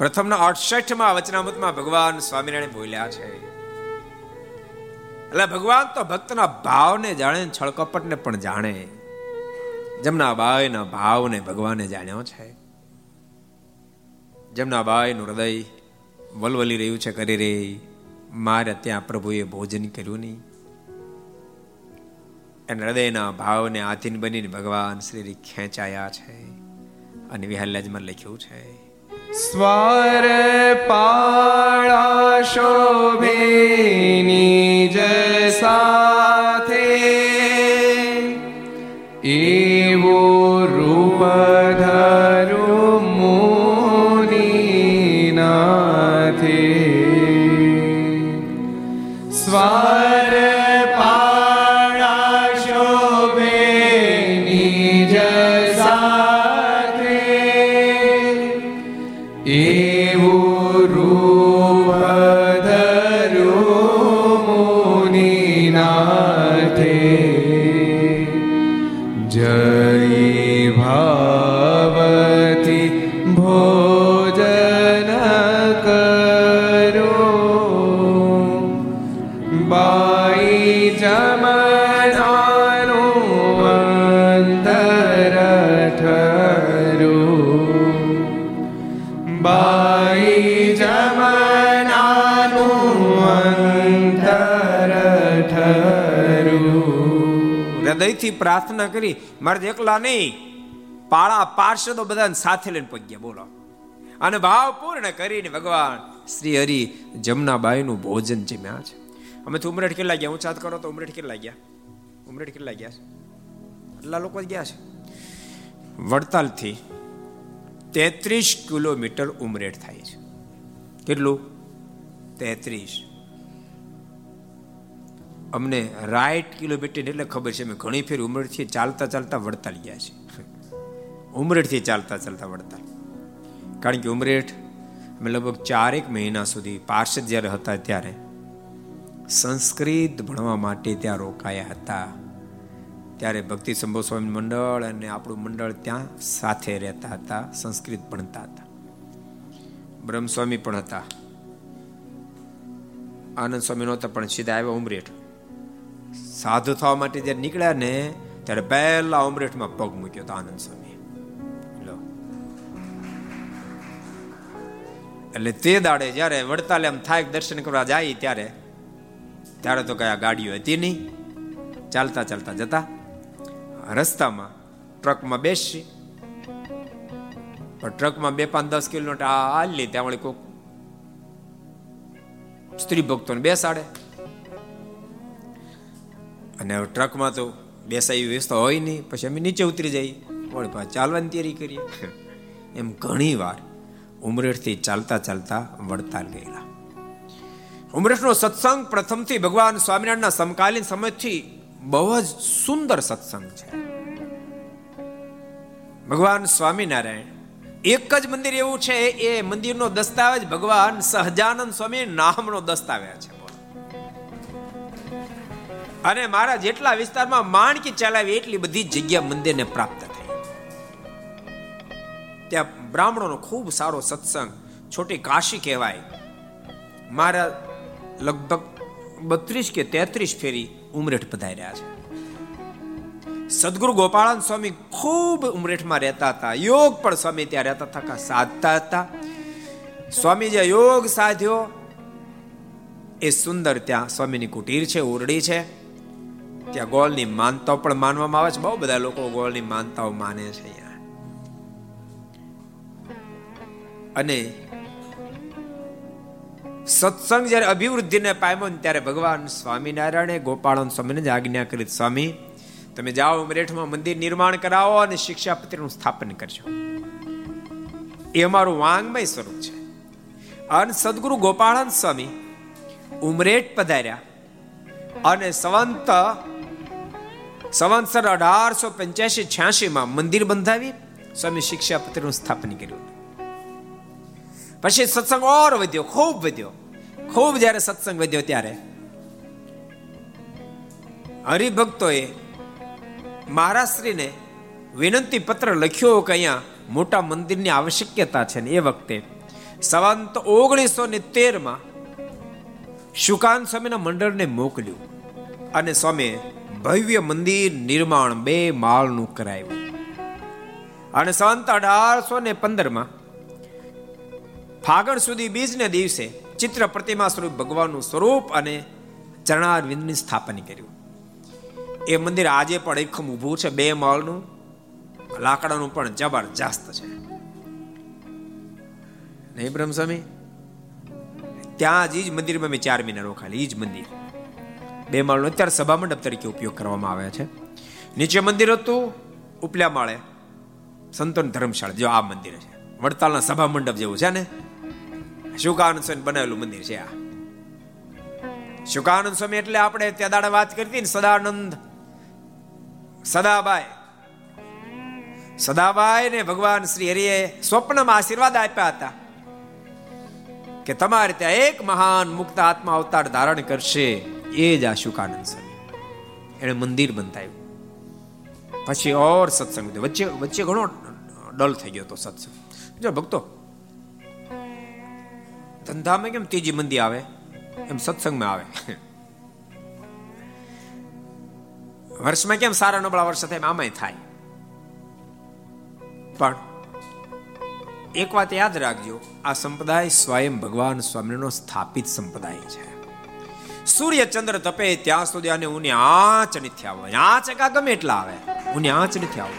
પ્રથમના અડસઠમાં વચનામૃતમાં ભગવાન સ્વામિનારાયણ બોલ્યા છે એટલે ભગવાન તો ભક્તના ભાવને જાણે છળકપટને પણ જાણે જેમના બાઈના ભાવને ભગવાને જાણ્યો છે જેમના બાઈનું હૃદય વલવલી રહ્યું છે કરી રહી મારે ત્યાં પ્રભુએ ભોજન કર્યું નહીં એના હૃદયના ભાવને આધીન બનીને ભગવાન શ્રી ખેંચાયા છે. અને વિહાલ્યાજમાં લખ્યું છે, સ્વર પાળા શોભે નિજ હૃદયથી પ્રાર્થના કરી, મારે એકલા નહીં, પાળા પાર્ષદો બધાને સાથે લઈને પગ્યા, બોલો. અને ભાવ પૂર્ણ કરીને ભગવાન શ્રી હરિ જમનાબાઈનું ભોજન જમ્યા છે. અમે તો ઉમરેઠ કેટલા ગયા? ઊંચાત કરો તો ઉમરેઠ કેટલા ગયા? ઉમરેઠ કેટલા ગયા છે? આટલા લોકો જ ગયા છે? વડતાલથી તેત્રીસ કિલોમીટર ઉમરેઠ થાય છે. કેટલું? તેત્રીસ. અમને રાઈટ કિલોમીટર એટલે ખબર છે મેં ઘણી ફેર ઉમરેઠથી ચાલતા ચાલતા વડતાલ ગયા છે. ઉમરેઠથી ચાલતા ચાલતા વડતાલ કારણ કે ઉમરેઠ અમે લગભગ ચારેક મહિના સુધી પાર્ષદ જ્યારે હતા ત્યારે સંસ્કૃત ભણવા માટે ત્યાં રોકાયા હતા. ત્યારે ભક્તિ સંભવ સ્વામી મંડળ અને આપણું મંડળ ત્યાં સાથે રહેતા હતા, સંસ્કૃત ભણતા હતા. બ્રહ્મસ્વામી પણ હતા. આનંદ સ્વામી નહોતા, પણ સીધા આવ્યા ઉમરેઠ. સાધુ થવા માટે જ્યારે નીકળ્યા ને, ત્યારે પહેલા ઉમરેઠમાં પગ મૂક્યો હતો આનંદ સ્વામી લો. એટલે તે દાડે જ્યારે વડતાલે એમ થાય દર્શન કરવા જાય ત્યારે ત્યારે તો કયા ગાડીઓ હતી નહીં. ચાલતા ચાલતા જતા રસ્તામાં ટ્રકમાં બેસી. પણ ટ્રકમાં બે પાંચ દસ કિલોમીટર હાલી ત્યાં વળી કોક સ્ત્રી ભક્તોને બેસાડે. અને ટ્રકમાં તો બેસાવી વ્યવસ્થા હોય નહીં. પછી અમે નીચે ઉતરી જઈએ. વળી પાછા ચાલવાની તૈયારી કરીએ. [laughs] એમ ઘણી વાર ઉમરેઠથી ચાલતા ચાલતા વડતાલ ગયેલા. ઉમરેઠનો સત્સંગ પ્રથમથી ભગવાન સ્વામિનારાયણના સમકાલીન સમયથી બહુ જ સુંદર સત્સંગ છે. ભગવાન સ્વામિનારાયણ એક જ મંદિર એવું છે, એ મંદિરનો દસ્તાવેજ ભગવાન સહજાનંદ સ્વામી નામનો દસ્તાવેજ છે. અને મારા જેટલા વિસ્તારમાં માણકી ચલાવી એટલી બધી જગ્યા મંદિરને પ્રાપ્ત થઈ. ત્યાં બ્રાહ્મણોનો ખૂબ સારો સત્સંગ, છોટી કાશી કહેવાય. મારા લગભગ બત્રીસ કે તેત્રીસ ફેરી ઉમરેઠ પધાર્યા છે. સદગુરુ ગોપાળન સ્વામી ખૂબ ઉમરેઠમાં રહેતા હતા. યોગ પણ સ્વામી ત્યાં રહેતા હતા સાધતા હતા. સ્વામી જે યોગ સાધ્યો, એ સુંદર ત્યાં સ્વામીની કુટીર છે, ઓરડી છે. ત્યાં ગોળની માનતાઓ પણ માનવામાં આવે છે. બહુ બધા લોકો ગોળની માનતાઓ માને છે અને સત્સંગ જ્યારે અભિવૃદ્ધિને પામ્યો ને ત્યારે ભગવાન સ્વામિનારાયણે ગોપાળન સ્વામીને જ આજ્ઞા કરી સ્વામી, તમે જાઓ ઉમરેઠમાં મંદિર નિર્માણ કરાવો અને શિક્ષાપત્રીનું સ્થાપન કરજો. એ અમારું વાંગમય સ્વરૂપ છે. અને સદગુરુ ગોપાળન સ્વામી ઉમરેઠ પધાર્યા અને સંવંત સંવંતસર અઢારસો પંચ્યાસી છ્યાસી માં મંદિર બંધાવી સ્વામી શિક્ષાપત્રીનું સ્થાપન કર્યું. પછી સત્સંગ ઓર વધ્યો, ખૂબ વધ્યો. ખૂબ જ્યારે સત્સંગ વધ્યો ત્યારે હરિભક્તોએ મહારાષ્ટ્રીને વિનંતી પત્ર લખ્યો કે અહીંયા મોટા મંદિરની આવશ્યકતા છે ને એ વખતે સવંત ઓગણીસો ને તેરમાં શુકાન સ્વામીના મંડળને મોકલ્યું અને સ્વામી ભવ્ય મંદિર નિર્માણ બે માળનું કરાયું. અને સંત અઢારસો ને પંદરમાં ફાગણ સુધી બીજને દિવસે ચિત્ર પ્રતિમા સ્વરૂપ ભગવાનનું સ્વરૂપ અને ચરણારવિંદની સ્થાપન કર્યું એ મંદિર આજે પણ એકમ ઊભું છે બે માળનું. લાકડાનું પણ જબરજસ્ત છે. નહીં બ્રહ્મસ્વામી? ત્યાં જ મંદિરમાં મેં ચાર મહિના રોકાયેલી એ જ મંદિર. બે માળનો અત્યારે સભા મંડપ તરીકે ઉપયોગ કરવામાં આવે છે. નીચે મંદિર હતું, ઉપલા માળે સંતોન ધર્મશાળા, જો આ મંદિર છે. વડતાલના સભા મંડપ જેવું છે ને? શુકાનંદ સ્વામી બનાવેલું મંદિર છે આ. શુકાનંદ સ્વામી એટલે આપણે ત્યાં દાડે વાત કરતી ને સદાનંદ, સદાબાઈ. સદાબાઈ ને ભગવાન શ્રી હરિએ સ્વપ્નમાં આશીર્વાદ આપ્યા હતા કે તમારે ત્યાં એક મહાન મુક્ત આત્મા અવતાર ધારણ કરશે. એ જ આ સ્વામી. એને મંદિર બંધાયું. પછી ઓર સત્સંગ વચ્ચે વચ્ચે ઘણો ડલ થઈ ગયો હતો સત્સંગ. જો ભક્તો, ધંધામાં કેમ ત્રીજી મંદી આવે? એમ સત્સંગમાં આવે. વર્ષમાં કેમ સારા નબળા વર્ષ થાય આમાંય થાય. પણ એક વાત યાદ રાખજો, આ સંપ્રદાય સ્વયં ભગવાન સ્વામીનો સ્થાપિત સંપ્રદાય છે. સૂર્ય ચંદ્ર તપે ત્યાં સુધી અને ઉની આંચ નથી આવે આંચ કા ગમે એટલા આવે. ઉની આંચ નથી આવે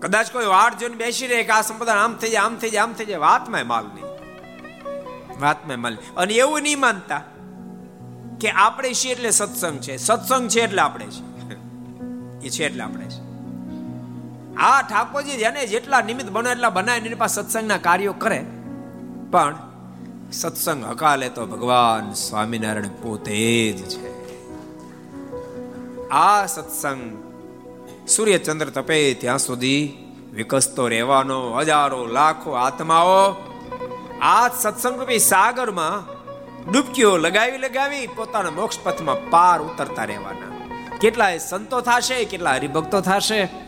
કદાચ કોઈ વાડ જોઈને બેસી રહે કે આ સંપ્રદાય આમ થઈ જાય, આમ થઈ જાય, આમ થઈ જાય. વાતમાં માલ નહીં. વાતમાં માલ અને એવું નહીં માનતા કે આપણે છીએ એટલે સત્સંગ છે. સત્સંગ છે એટલે આપણે છે એ છે એટલે આપણે છે આ ઠાકોરજી જેને જેટલા નિમિત્ત બને એટલા બનાવે એની પાસે સત્સંગના કાર્યો કરે. પણ સત્સંગ હકાલે તો ભગવાન સ્વામિનારાયણ પોતે જ છે. આ સત્સંગ સૂર્ય ચંદ્ર તપે ત્યાં સુધી વિકસતો રહેવાનો હજારો લાખો આત્માઓ આ સત્સંગ રૂપી સાગરમાં ડૂબકીઓ લગાવી લગાવી પોતાના મોક્ષ પથમાં પાર ઉતરતા રહેવાના. કેટલાય સંતો થશે કેટલા હરિભક્તો થશે.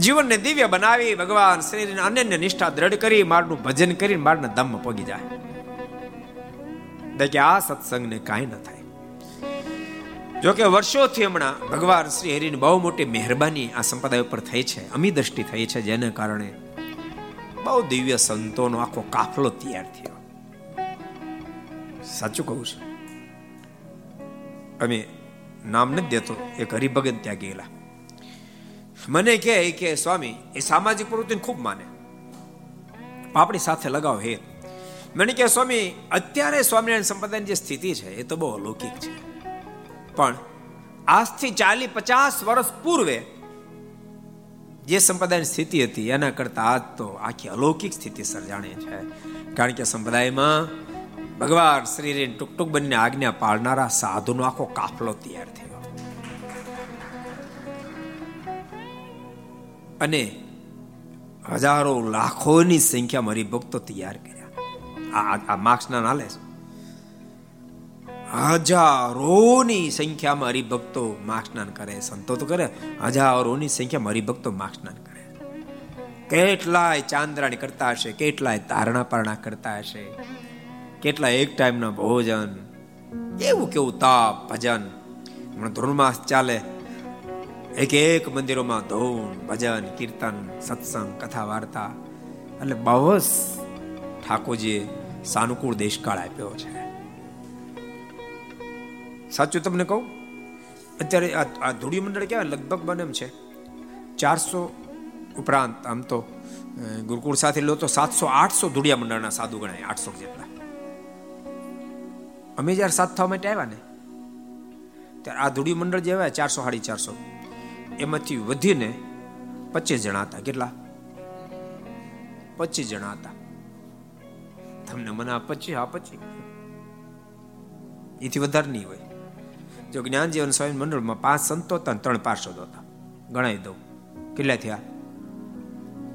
જીવનને દિવ્ય બનાવી ભગવાન શરીરને અનન્ય નિષ્ઠા દ્રઢ કરી મારનું ભજન કરી મારના દમ પગી જાય. કે આ સત્સંગને કાંઈ ન થાય. જો કે વર્ષોથી હમણાં ભગવાન શ્રી હરિની બહુ મોટી મહેરબાની આ સંપ્રદાય ઉપર થઈ છે અમી દ્રષ્ટિ થઈ છે, જેને કારણે બહુ દિવ્ય સંતોનો આખો કાફલો તૈયાર થયો. સાચું કહું છું. અમે નામ નથી દેતો, એક હરિભગત ત્યાં ગયેલા. મને કહે કે, સ્વામી, એ સામાજિક પ્રવૃત્તિને ખૂબ માને. આપણી સાથે લગાવ હે. મને કહે, સ્વામી, અત્યારે સ્વામિનારાયણ સંપ્રદાયની જે સ્થિતિ છે, એ તો બહુ અલૌકિક છે. પણ આજથી ચાલી પચાસ વર્ષ પૂર્વે જે સંપ્રદાયની સ્થિતિ હતી, એના કરતા આજ તો આખી અલૌકિક સ્થિતિ સર્જાણે છે. કારણ કે સંપ્રદાયમાં ભગવાન શ્રી ટુક ટુક બનીને આજ્ઞા પાળનારા સાધુનો આખો કાફલો તૈયાર થયો. અને હજારો લાખોની સંખ્યામાં હરિભક્તો તૈયાર કર્યા. આ માર્ક્સના નાલે હજારોની સંખ્યામાં હરિભક્તો માર્ગ સ્નાન કરે. સંતો તો કરે. હજારોની સંખ્યામાં હરિભક્તો માર્ગ સ્નાન કરે. કેટલાય ચાંદ્રાણી કરતા હશે, કેટલાય તારણા પારણા કરતા હશે કેટલા એક ટાઈમના ભોજન કેવું કેવું તાપ, ભજન. હમણાં ધોરણમાસ ચાલે. એક એક મંદિરોમાં ધૂન, ભજન, કીર્તન, સત્સંગ કથા વાર્તા એટલે બહુ જ ઠાકોરજીએ સાનુકૂળ દેશકાળ આપ્યો છે. સાચું તમને કહું? અત્યારે આ ધૂળી મંડળ કહેવાય લગભગ બને એમ છે. ચારસો ઉપરાંત આમ તો ગુરુકુળ સાથે લો તો સાતસો, આઠસો ધૂળિયા મંડળના સાધુ ગણાય, આઠસો જેટલા. અમે જ્યારે સાત થવા માટે આવ્યા ને, ત્યારે આ ધૂળી મંડળ જે આવ્યા ચારસો, સાડી ચારસો એમાંથી વધીને પચીસ જણા હતા. કેટલા? પચીસ જણા હતા. તમને મને પચીસ આ પચીસ એથી વધારે નહીં હોય. જો જ્ઞાન જીવન સ્વામી મંડળમાં પાંચ સંતો હતા ત્રણ પાર્ષદો હતા. ગણાવી દઉં. કેટલા થયા?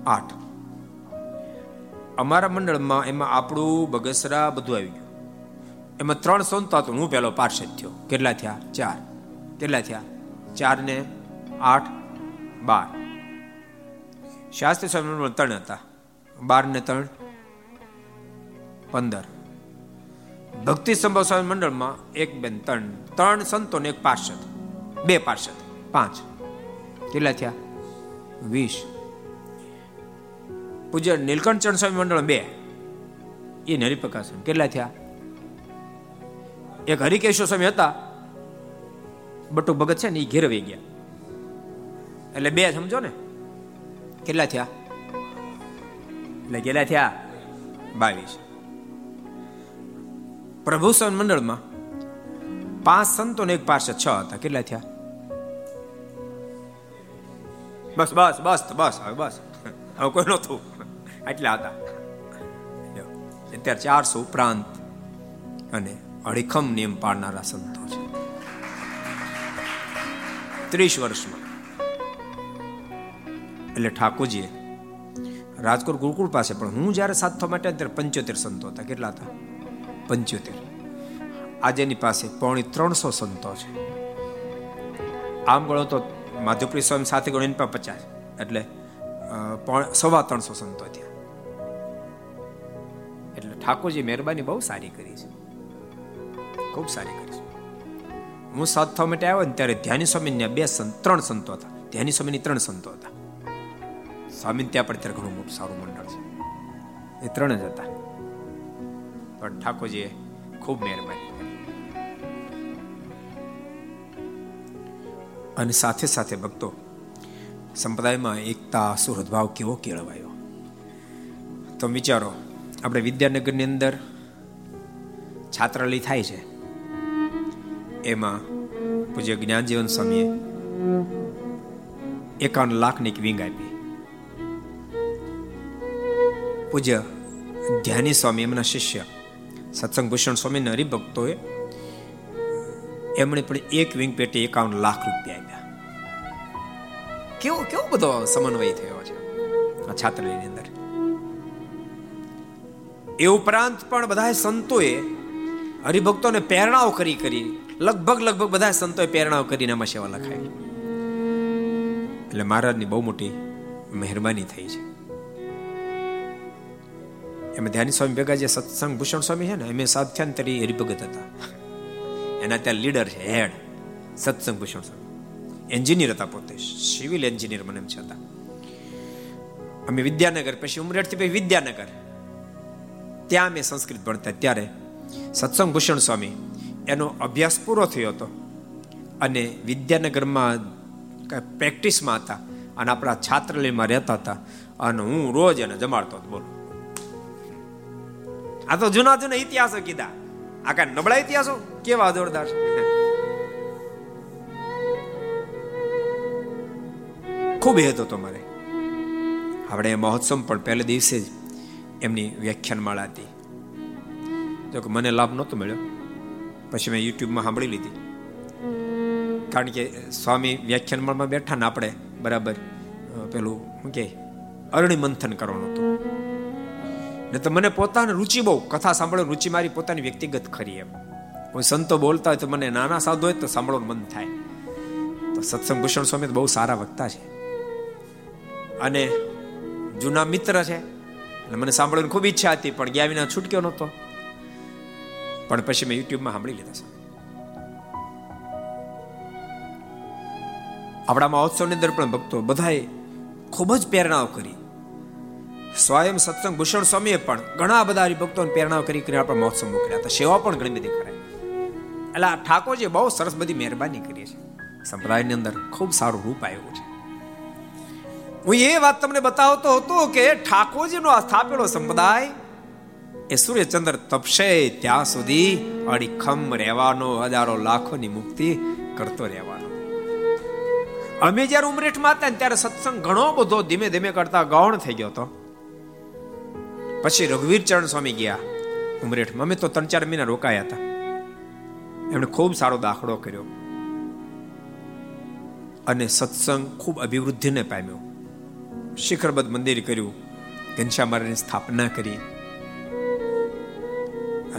આઠ. અમારા મંડળમાં એમાં આપણું બગસરા બધું આવી ગયું. એમાં ત્રણ સંતો હતો હું પેલો પાર્ષદ થયો. કેટલા થયા? ચાર. કેટલા થયા? ચાર ને આઠ, બાર. શાસ્ત્રી સ્વામી ત્રણ હતા. બાર ને ત્રણ, પંદર. ભક્તિ સંભવ સ્વામી મંડળમાં એક બેન, ત્રણ. ત્રણ સંતો ને એક પાર્ષદ. બે પાર્ષદ. પાંચ. કેટલા થયા? વીસ. પૂજ્ય નીલકંઠ ચરણ સ્વામી મંડળ બે. એ હરિપ્રકાશ કેટલા થયા? એક હરિકેશ્વર સ્વામી હતા. બટુ ભગત છે ને એ ઘેરવાઈ ગયા. એટલે બે સમજો ને? કેટલા થયા? એટલે કેટલા થયા? બાવીસ. પ્રભુ મંડળમાં પાંચ સંતો ને એક પાર્ષદ છ હતા. કેટલા થયા? બસ બસ બસ બસ હવે બસ. હવે કોઈ નહોતું. એટલા હતા. અત્યારે ચારસો ઉપરાંત અને અડીખમ નિયમ પાડનારા સંતો છે. ત્રીસ વર્ષમાં. એટલે ઠાકોરજીએ, રાજકોટ ગુરુકુળ પાસે પણ હું જ્યારે સાતવા માટે ત્યારે પંચોતેર સંતો હતા. કેટલા હતા? પંચોતેર. આજે એની પાસે પોણી ત્રણસો સંતો છે. આમ ગણો તો માધુપ્રી સ્વામી સાથે ગણો, એની પાસે પચાસ. એટલે સવા ત્રણસો સંતો થયા. એટલે ઠાકોરજી મહેરબાની બહુ સારી કરી છે. ખૂબ સારી કરી છે. હું સાત થવા માટે આવ્યો ને ત્યારે ધ્યાની સ્વામી બે ત્રણ સંતો હતા. ધ્યાની સ્વામીની ત્રણ સંતો હતા. સ્વામી ત્યાં પણ અત્યારે ઘણું મોટું સારું મંડળ છે. એ ત્રણ જ હતા. પણ ઠાકોરજીએ ખૂબ મહેરબાની અને સાથે સાથે ભક્તો, સંપ્રદાયમાં એકતા, સુહૃદભાવ કેવો કેળવાયો? તો વિચારો, આપણે વિદ્યાનગરની અંદર છાત્રાલય થાય છે. એમાં પૂજ્ય જ્ઞાનજીવન સ્વામીએ એકાવન લાખની એક વિંગ આપી. પૂજ્ય ધ્યાની સ્વામી એમના શિષ્ય. સત્સંગ ભૂષણ સ્વામીના હરિભક્તોએ એમણે પણ એક વિંગ પેટે એકાવન લાખ રૂપિયા આપ્યા. કેવો કેવો બધો સમન્વય થયો છે આ છાત્રની અંદર. એ ઉપરાંત પણ બધા સંતોએ હરિભક્તોને પ્રેરણાઓ કરી કરી, લગભગ લગભગ બધા સંતોએ પ્રેરણાઓ કરીને એમાં સેવા લખાવી. એટલે મહારાજની બહુ મોટી મહેરબાની થઈ છે. એમાં ધ્યાની સ્વામી ભેગા જે સત્સંગ ભૂષણ સ્વામી છે ને, એમ સાધ્યાંતરી હરિભગત હતા. એના ત્યાં લીડર છે હેડ સત્સંગ ભૂષણ સ્વામી. એન્જિનિયર હતા પોતે સિવિલ એન્જિનિયર મને એમ છે હતા. અમે વિદ્યાનગર, પછી ઉમરેઠથી પછી વિદ્યાનગર. ત્યાં મેં સંસ્કૃત ભણતા, ત્યારે સત્સંગ ભૂષણ સ્વામી એનો અભ્યાસ પૂરો થયો હતો. અને વિદ્યાનગરમાં પ્રેક્ટિસમાં હતા. અને આપણા છાત્રાલયમાં રહેતા હતા. અને હું રોજ એને જમાડતો હતો, બોલો. આ તો જૂના જૂના ઇતિહાસો કીધા. આ કઈ નબળા ઇતિહાસો? કેવા જોરદાર છે? ખૂબ હેત હતો મારે. આપણે મહોત્સવ પણ પહેલે દિવસે જ એમની વ્યાખ્યાનમાળા હતી. જો કે મને લાભ નહોતો મળ્યો. પછી મેં યુટ્યુબમાં સાંભળી લીધી. કારણ કે સ્વામી વ્યાખ્યાનમાળમાં બેઠા ને આપણે બરાબર પેલું, શું કે અરણી મંથન કરવાનું હતું. ને તો મને પોતાની રુચિ બહુ, કથા સાંભળવાની રુચિ મારી પોતાની વ્યક્તિગત ખરી એમ. કોઈ સંતો બોલતા હોય તો મને નાના સાધુ હોય તો સાંભળવાનું મન થાય. તો સત્સંગ ભૂષણ સ્વામી બહુ સારા વક્તા છે. અને જૂના મિત્ર છે, એટલે મને સાંભળવાની ખૂબ ઈચ્છા હતી, પણ ગયા વિના છૂટક્યો નહોતો. પણ પછી મેં યુટ્યુબમાં સાંભળી લીધા છે. આપણા મહોત્સવની અંદર પણ ભક્તો બધાએ ખૂબ જ પ્રેરણાઓ કરી. સ્વયં સત્સંગ ભૂષણ સ્વામીએ પણ ઘણા બધા હરિભક્તોને પ્રેરણા કરી કરી આપણા મહોત્સવ મોકલ્યા હતા. સેવા પણ ઘણી બધી કરાય એટલે આ ઠાકોરજી બહુ સરસ બધી મહેરબાની કરી છે. સંપ્રદાયની અંદર ખૂબ સારું રૂપ આવ્યું છે. હું એ વાત તમને બતાવતો હતો કે ઠાકોરજીનો આ સ્થાપેલો સંપ્રદાય એ સૂર્યચંદ્ર તપશે ત્યાં સુધી અડીખમ રહેવાનો, હજારો લાખોની મુક્તિ કરતો રહેવાનો. અમે જ્યારે ઉમરેઠમાં હતા ત્યારે સત્સંગ ઘણો બધો ધીમે ધીમે કરતા ગૌણ થઈ ગયો હતો. પછી રઘુવીર ચરણ સ્વામી ગયા. ઉમરેઠમાં અમે તો ત્રણ ચાર મહિના રોકાયા હતા. એમણે ખૂબ સારો દાખલો કર્યો. અને સત્સંગ ખૂબ અભિવૃદ્ધિને પામ્યો. શિખરબદ્ધ મંદિર કર્યું ઘનશ્યામ સ્થાપના કરી.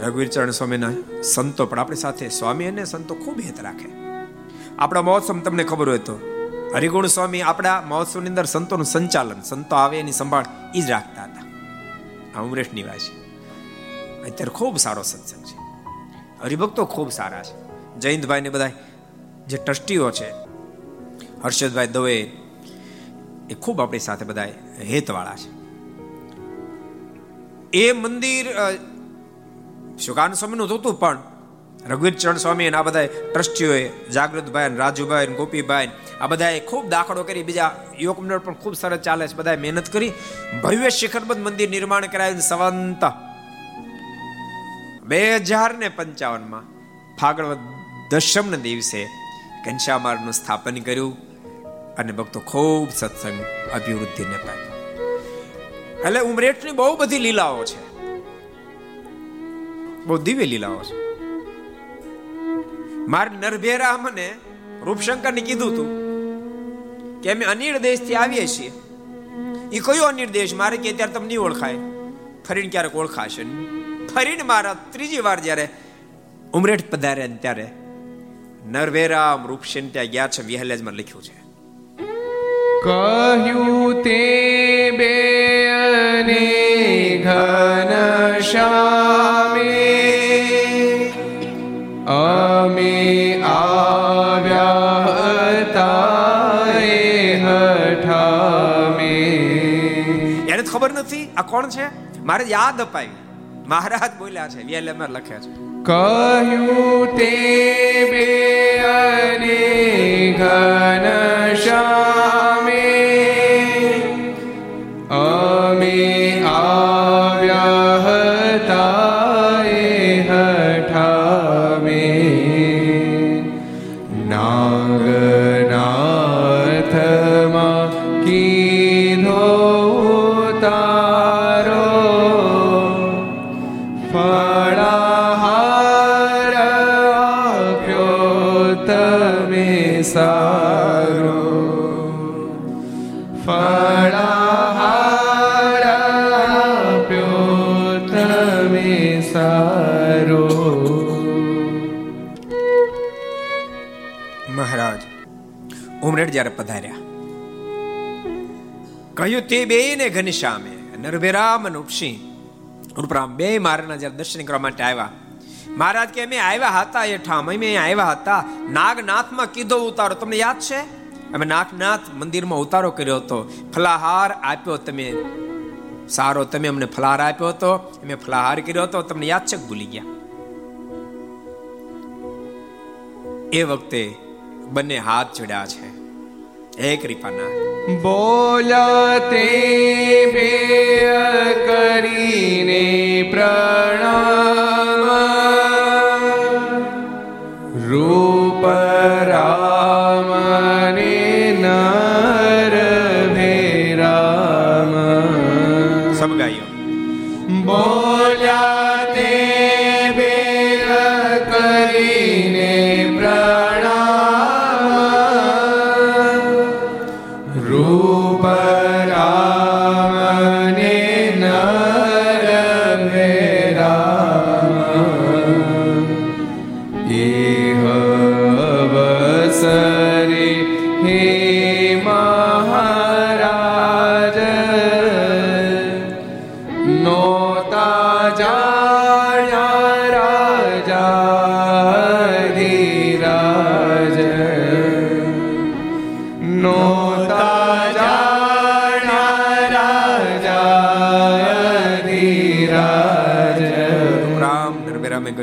રઘુવીર ચરણ સ્વામીના સંતો પણ આપણી સાથે, સ્વામી અને સંતો ખૂબ હિત રાખે. આપણા મહોત્સવ તમને ખબર હોય તો, હરિગુણ સ્વામી આપણા મહોત્સવની અંદર સંતોનું સંચાલન, સંતો આવે એની સંભાળ એ જ રાખતા. આ ઉમરેશ નિવાસી અત્યારે ખૂબ સારો સત્સંગ છે. હરિભક્તો ખૂબ સારા છે. જયંતભાઈ ને બધા જે ટ્રસ્ટીઓ છે, હર્ષદભાઈ દવે, એ ખૂબ આપણી સાથે બધા હેતવાળા છે. એ મંદિર શુકાન સ્વામીનું હતું પણ રઘુવીર ચરણ સ્વામી આ બધા ટ્રસ્ટીઓએ, જાગૃતભાઈ રાજુભાઈ ગોપીભાઈ આ બધાએ ખૂબ દાખલો કરી, બીજા યુવક મંડળ પણ ખૂબ સરસ ચાલે છે, બધાએ મહેનત કરી. ભવ્ય શિખરબદ્ધ મંદિર નિર્માણ કરાયું સવંત. બે હજાર ને પંચાવનમાં ફાગણ દશમ દિવસે ઘનશ્યામારનું સ્થાપન કર્યું અને ભક્તો ખૂબ સત્સંગ અભિવૃદ્ધિને પામ્યો. એટલે ઉમરેઠની બહુ બધી લીલાઓ છે. બહુ દિવ્ય લીલાઓ છે. મારે નરભેરા મને રૂપશંકર ને કીધું તું કે અમે અનિળ દેશથી આવીએ છીએ. એ કયો અનિળ દેશ? મારે કે ત્યારે તમને ઓળખાય. ફરીને ક્યારેક ઓળખાશે. ફરીને મારા ત્રીજી વાર જ્યારે ઉમરેઠ પધાર્યા ત્યારે નરવેરામ રૂપસેન ત્યાં ગયા છે, વિહલેજમાં લખ્યું છે. કહ્યું તે બે અને ઘન ખબર નથી? આ કોણ છે? મારે યાદ અપાવી મહારાજ બોલ્યા છે વિહલેજમાં લખે છે. કહ્યું તે બે અને ઘન શ્યામે જ્યારે પધાર્યા. કહ્યું, તે બે ને ઘનશ્યામે નરભેરામ અને ઉપસિંહ રૂપરામ બે મારાના જયારે દર્શન કરવા માટે આવ્યા. મહારાજ, કે અમે આવ્યા હતા એ ઠામ, અમે આવ્યા હતા. નાગનાથમાં કીધો ઉતારો, તમને યાદ છે? અમે નાગનાથ મંદિરમાં ઉતારો કર્યો હતો. ફલાહાર આપ્યો તમે. સારો તમે અમને ફલાહાર આપ્યો હતો. અમે ફલાહાર કર્યો હતો. તમને યાદ છે ભૂલી ગયા? એ વખતે બંને હાથ જોડ્યા છે. હે કૃપાના. બોલા તે બે કરીને પ્રણામ.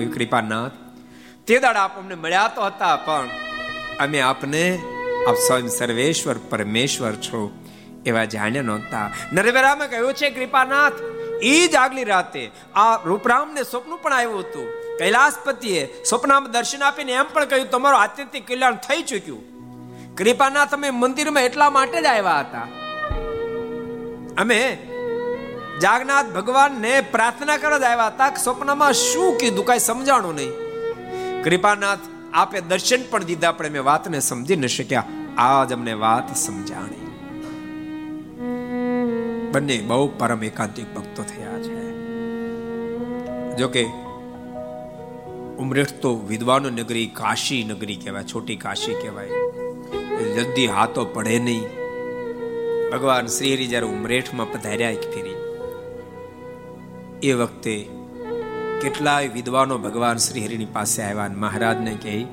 કહ્યું કૃપાનાથ. તે દાડા આપ અમને મળ્યા તો હતા, પણ અમે આપને, આપ સ્વયં સર્વેશ્વર પરમેશ્વર છો એવા જાણ્યા નહોતા. નરવેરામાં કહ્યું છે, કૃપાનાથ એ જ આગલી રાતે આ રૂપરામને સ્વપ્ન પણ આવ્યું હતું. કૈલાસપતિએ સ્વપ્નમાં દર્શન આપીને એમ પણ કહ્યું, તમારું આત્યંતિક કલ્યાણ થઈ ચૂક્યું. કૃપાના તમે મંદિરમાં એટલા માટે જ આવ્યા હતા. અમે જાગનાથ ભગવાનને પ્રાર્થના કરવા આવ્યા હતા સ્વપ્નમાં શું કીધું, કઈ સમજાણું નહીં. કૃપાનાથ આપે દર્શન પણ દીધા, પણ મેં વાતને સમજી ન શક્યા. આજ અમને વાત સમજાણી. બંને બહુ પરમ એકાંતિક ભક્તો થયા છે. જોકે, ઉમરેઠ તો વિદ્વાનો નગરી કાશી નગરી કહેવાય, છોટી કાશી કહેવાય. જલ્દી હાથો પડે નહીં. ભગવાન શ્રી હરિ જ્યારે ઉમરેઠમાં પધાર્યા, એક ફેરી એ વખતે કેટલાય વિદ્વાનો ભગવાન શ્રી હરિની પાસે આવ્યા મહારાજને કહે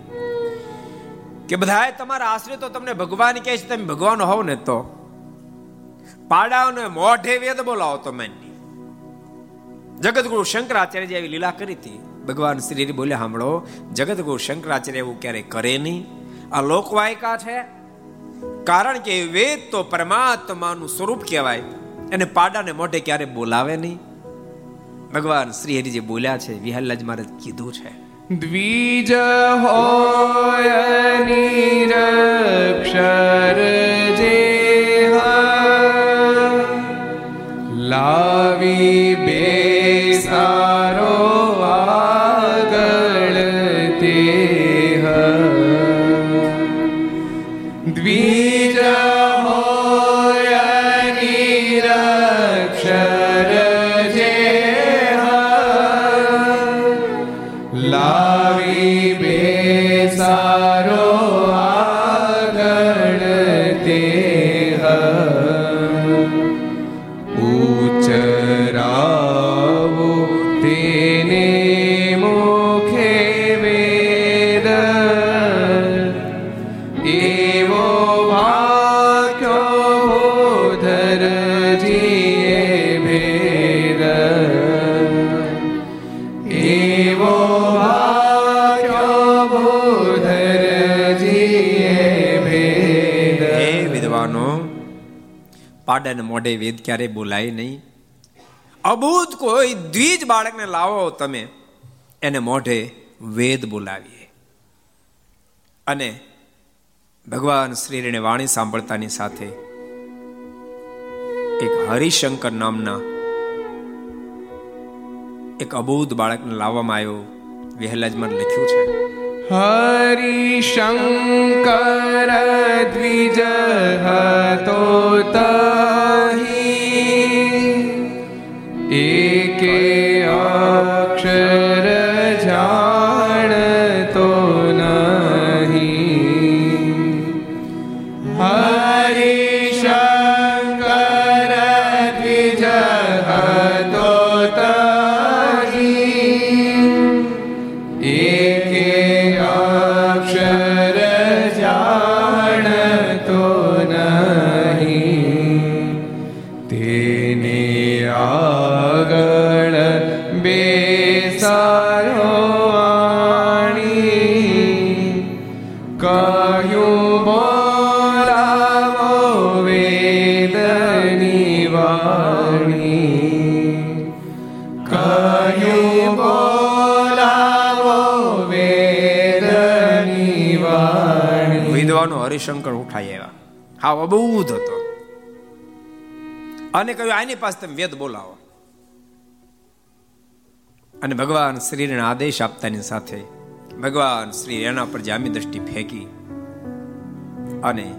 કે બધાએ તમારા આશ્રય તો તમને ભગવાન કહે છે, તમે ભગવાન હોવ ને તો પાડાઓને મોઢે વેદ બોલાવો તો મેની જગતગુરુ શંકરાચાર્ય જેવી લીલા કરી હતી. ભગવાન શ્રી બોલ્યા સાંભળો જગતગુરુ શંકરાચાર્ય એવું ક્યારે કરે નહીં? આ લોકવાયકા છે. કારણ કે વેદ તો પરમાત્માનું સ્વરૂપ કહેવાય અને પાડાને મોઢે ક્યારે બોલાવે નહીં? ભગવાન શ્રી હરિજી બોલ્યા છે, વિહલ્લાજ મહારાજ કીધું છે. દ્વિજ હોય નિરક્ષર જે લાવી બે પાડાને મોઢે વેદ ક્યારે બોલાય નહીં. અભૂત કોઈ દ્વિજ બાળકને લાવો તમે, એને મોઢે વેદ બોલાવીએ. અને ભગવાન શ્રીને વાણી સાંભળતાની સાથે એક હરિશંકર નામના એક અબૂત બાળકને લાવવામાં આવ્યો, વહેલાજમાં લખ્યું છે. હરિશંકર દ્વિજ હતો હરિશંકર ઉઠાઈ આવ્યા. હા અબૂધ હતો. અને કહ્યું, આની પાસે તમે વેદ બોલાવો. અને ભગવાન શ્રીને આદેશ આપતાની સાથે ભગવાન શ્રી એના પર જામી દ્રષ્ટિ ફેંકી અને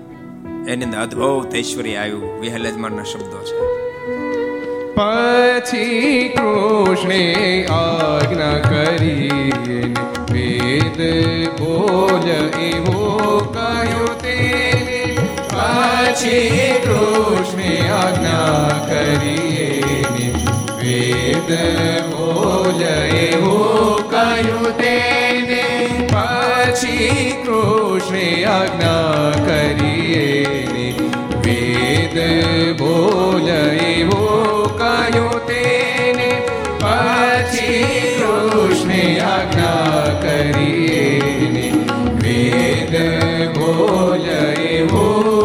એની અંદર અદભુત ઐશ્વર્ય આવ્યું. વિહલજમાનના શબ્દો છે. પછી કૃષ્ણે આજ્ઞા કરી, વેદ બોલ એવો કહ્યું પછી કૃષ્ણે આજ્ઞા કરીએ વેદ બોલ એવો કહ્યું તેને પછી કૃષ્ણે આજ્ઞા કરીએ વેદ બોલ એવો કહ્યું તેને પછી કૃષ્ણે આજ્ઞા કરીએ વેદ બોલ એવો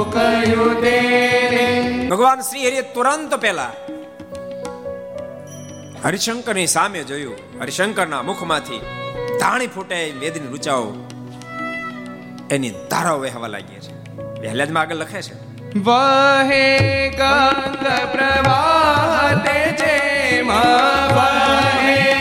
શ્રી હરિએ તુરંત પહેલા હરિશંકરની સામે જોયું. હરિશંકરના મુખમાંથી ધાણી ફૂટે વેદની રૂચાઓ એની ધારાઓ વહેવા લાગી છે. વહેલાજમાં આગળ લખે છે. વહે ગંગ પ્રવાહ તે જેમાં વહે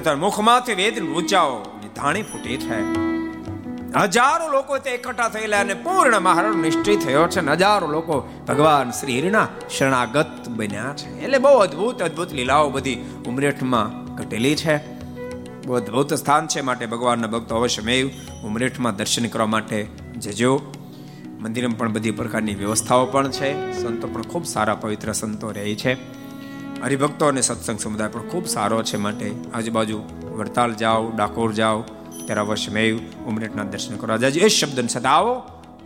ત્યાં મુખમાંથી વેદ ઊંચાઓ ધાણી ફૂટી છે હજારો લોકો તે એકઠા થયેલા અને પૂર્ણ મહારાજ નિશ્ચય થયો છે. અને હજારો લોકો ભગવાન શ્રી હરિના શરણાગત બન્યા છે. એટલે બહુ અદ્ભુત અદ્ભુત લીલાઓ બધી ઉમરેઠમાં ઘટેલી છે. બહુ અદ્ભુત સ્થાન છે માટે ભગવાનના ભક્તો અવશ્ય મેં ઉમરેઠમાં દર્શન કરવા માટે જજો. મંદિરમાં પણ બધી પ્રકારની વ્યવસ્થાઓ પણ છે. સંતો પણ ખૂબ સારા પવિત્ર સંતો રહે છે. હરિભક્તો અને સત્સંગ સમુદાય પણ ખૂબ સારો છે માટે આજુબાજુ વડતાલ જાઓ, ડાકોર જાઓ ત્યારે અવશ્ય મેં ઉમરેઠના દર્શન કરો. રાજાજી, એ શબ્દ સાથે આવો.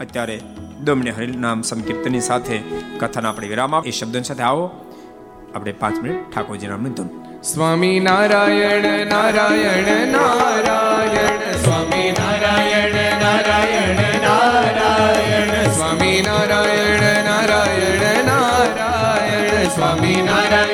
અત્યારે દમને હરિનામ સંકીર્તનની સાથે કથાના આપણે વિરામ આપ- એ શબ્દની સાથે આવો. આપણે પાંચ મિનિટ ઠાકોરજીના નામની ધૂન. સ્વામી નારાયણ નારાયણ નારાયણ, સ્વામી નારાયણ નારાયણ નારાયણ, સ્વામી નારાયણ નારાયણ નારાયણ, સ્વામી નારાયણ.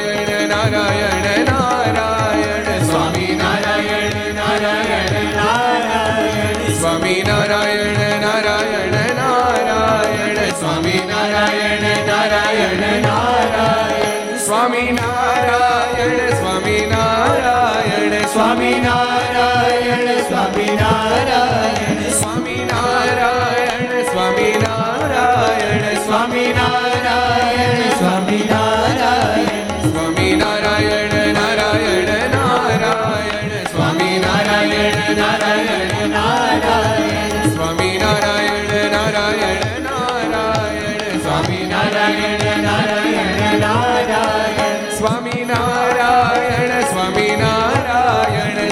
નારાયણ નારાયણ સ્વામી નારાયણ સ્વામી નારાયણ સ્વામી નારાયણ સ્વામી નારાયણ સ્વામી નારાયણ સ્વામી નારાયણ સ્વામી નારાયણ સ્વામી નારાયણ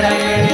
નારાયણ.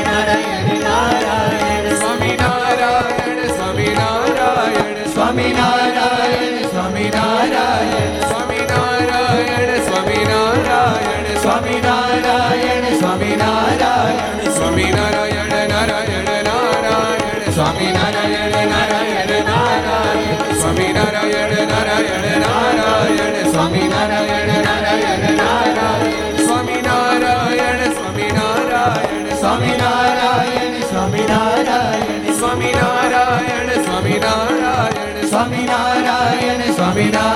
Navidad.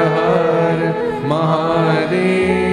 Hare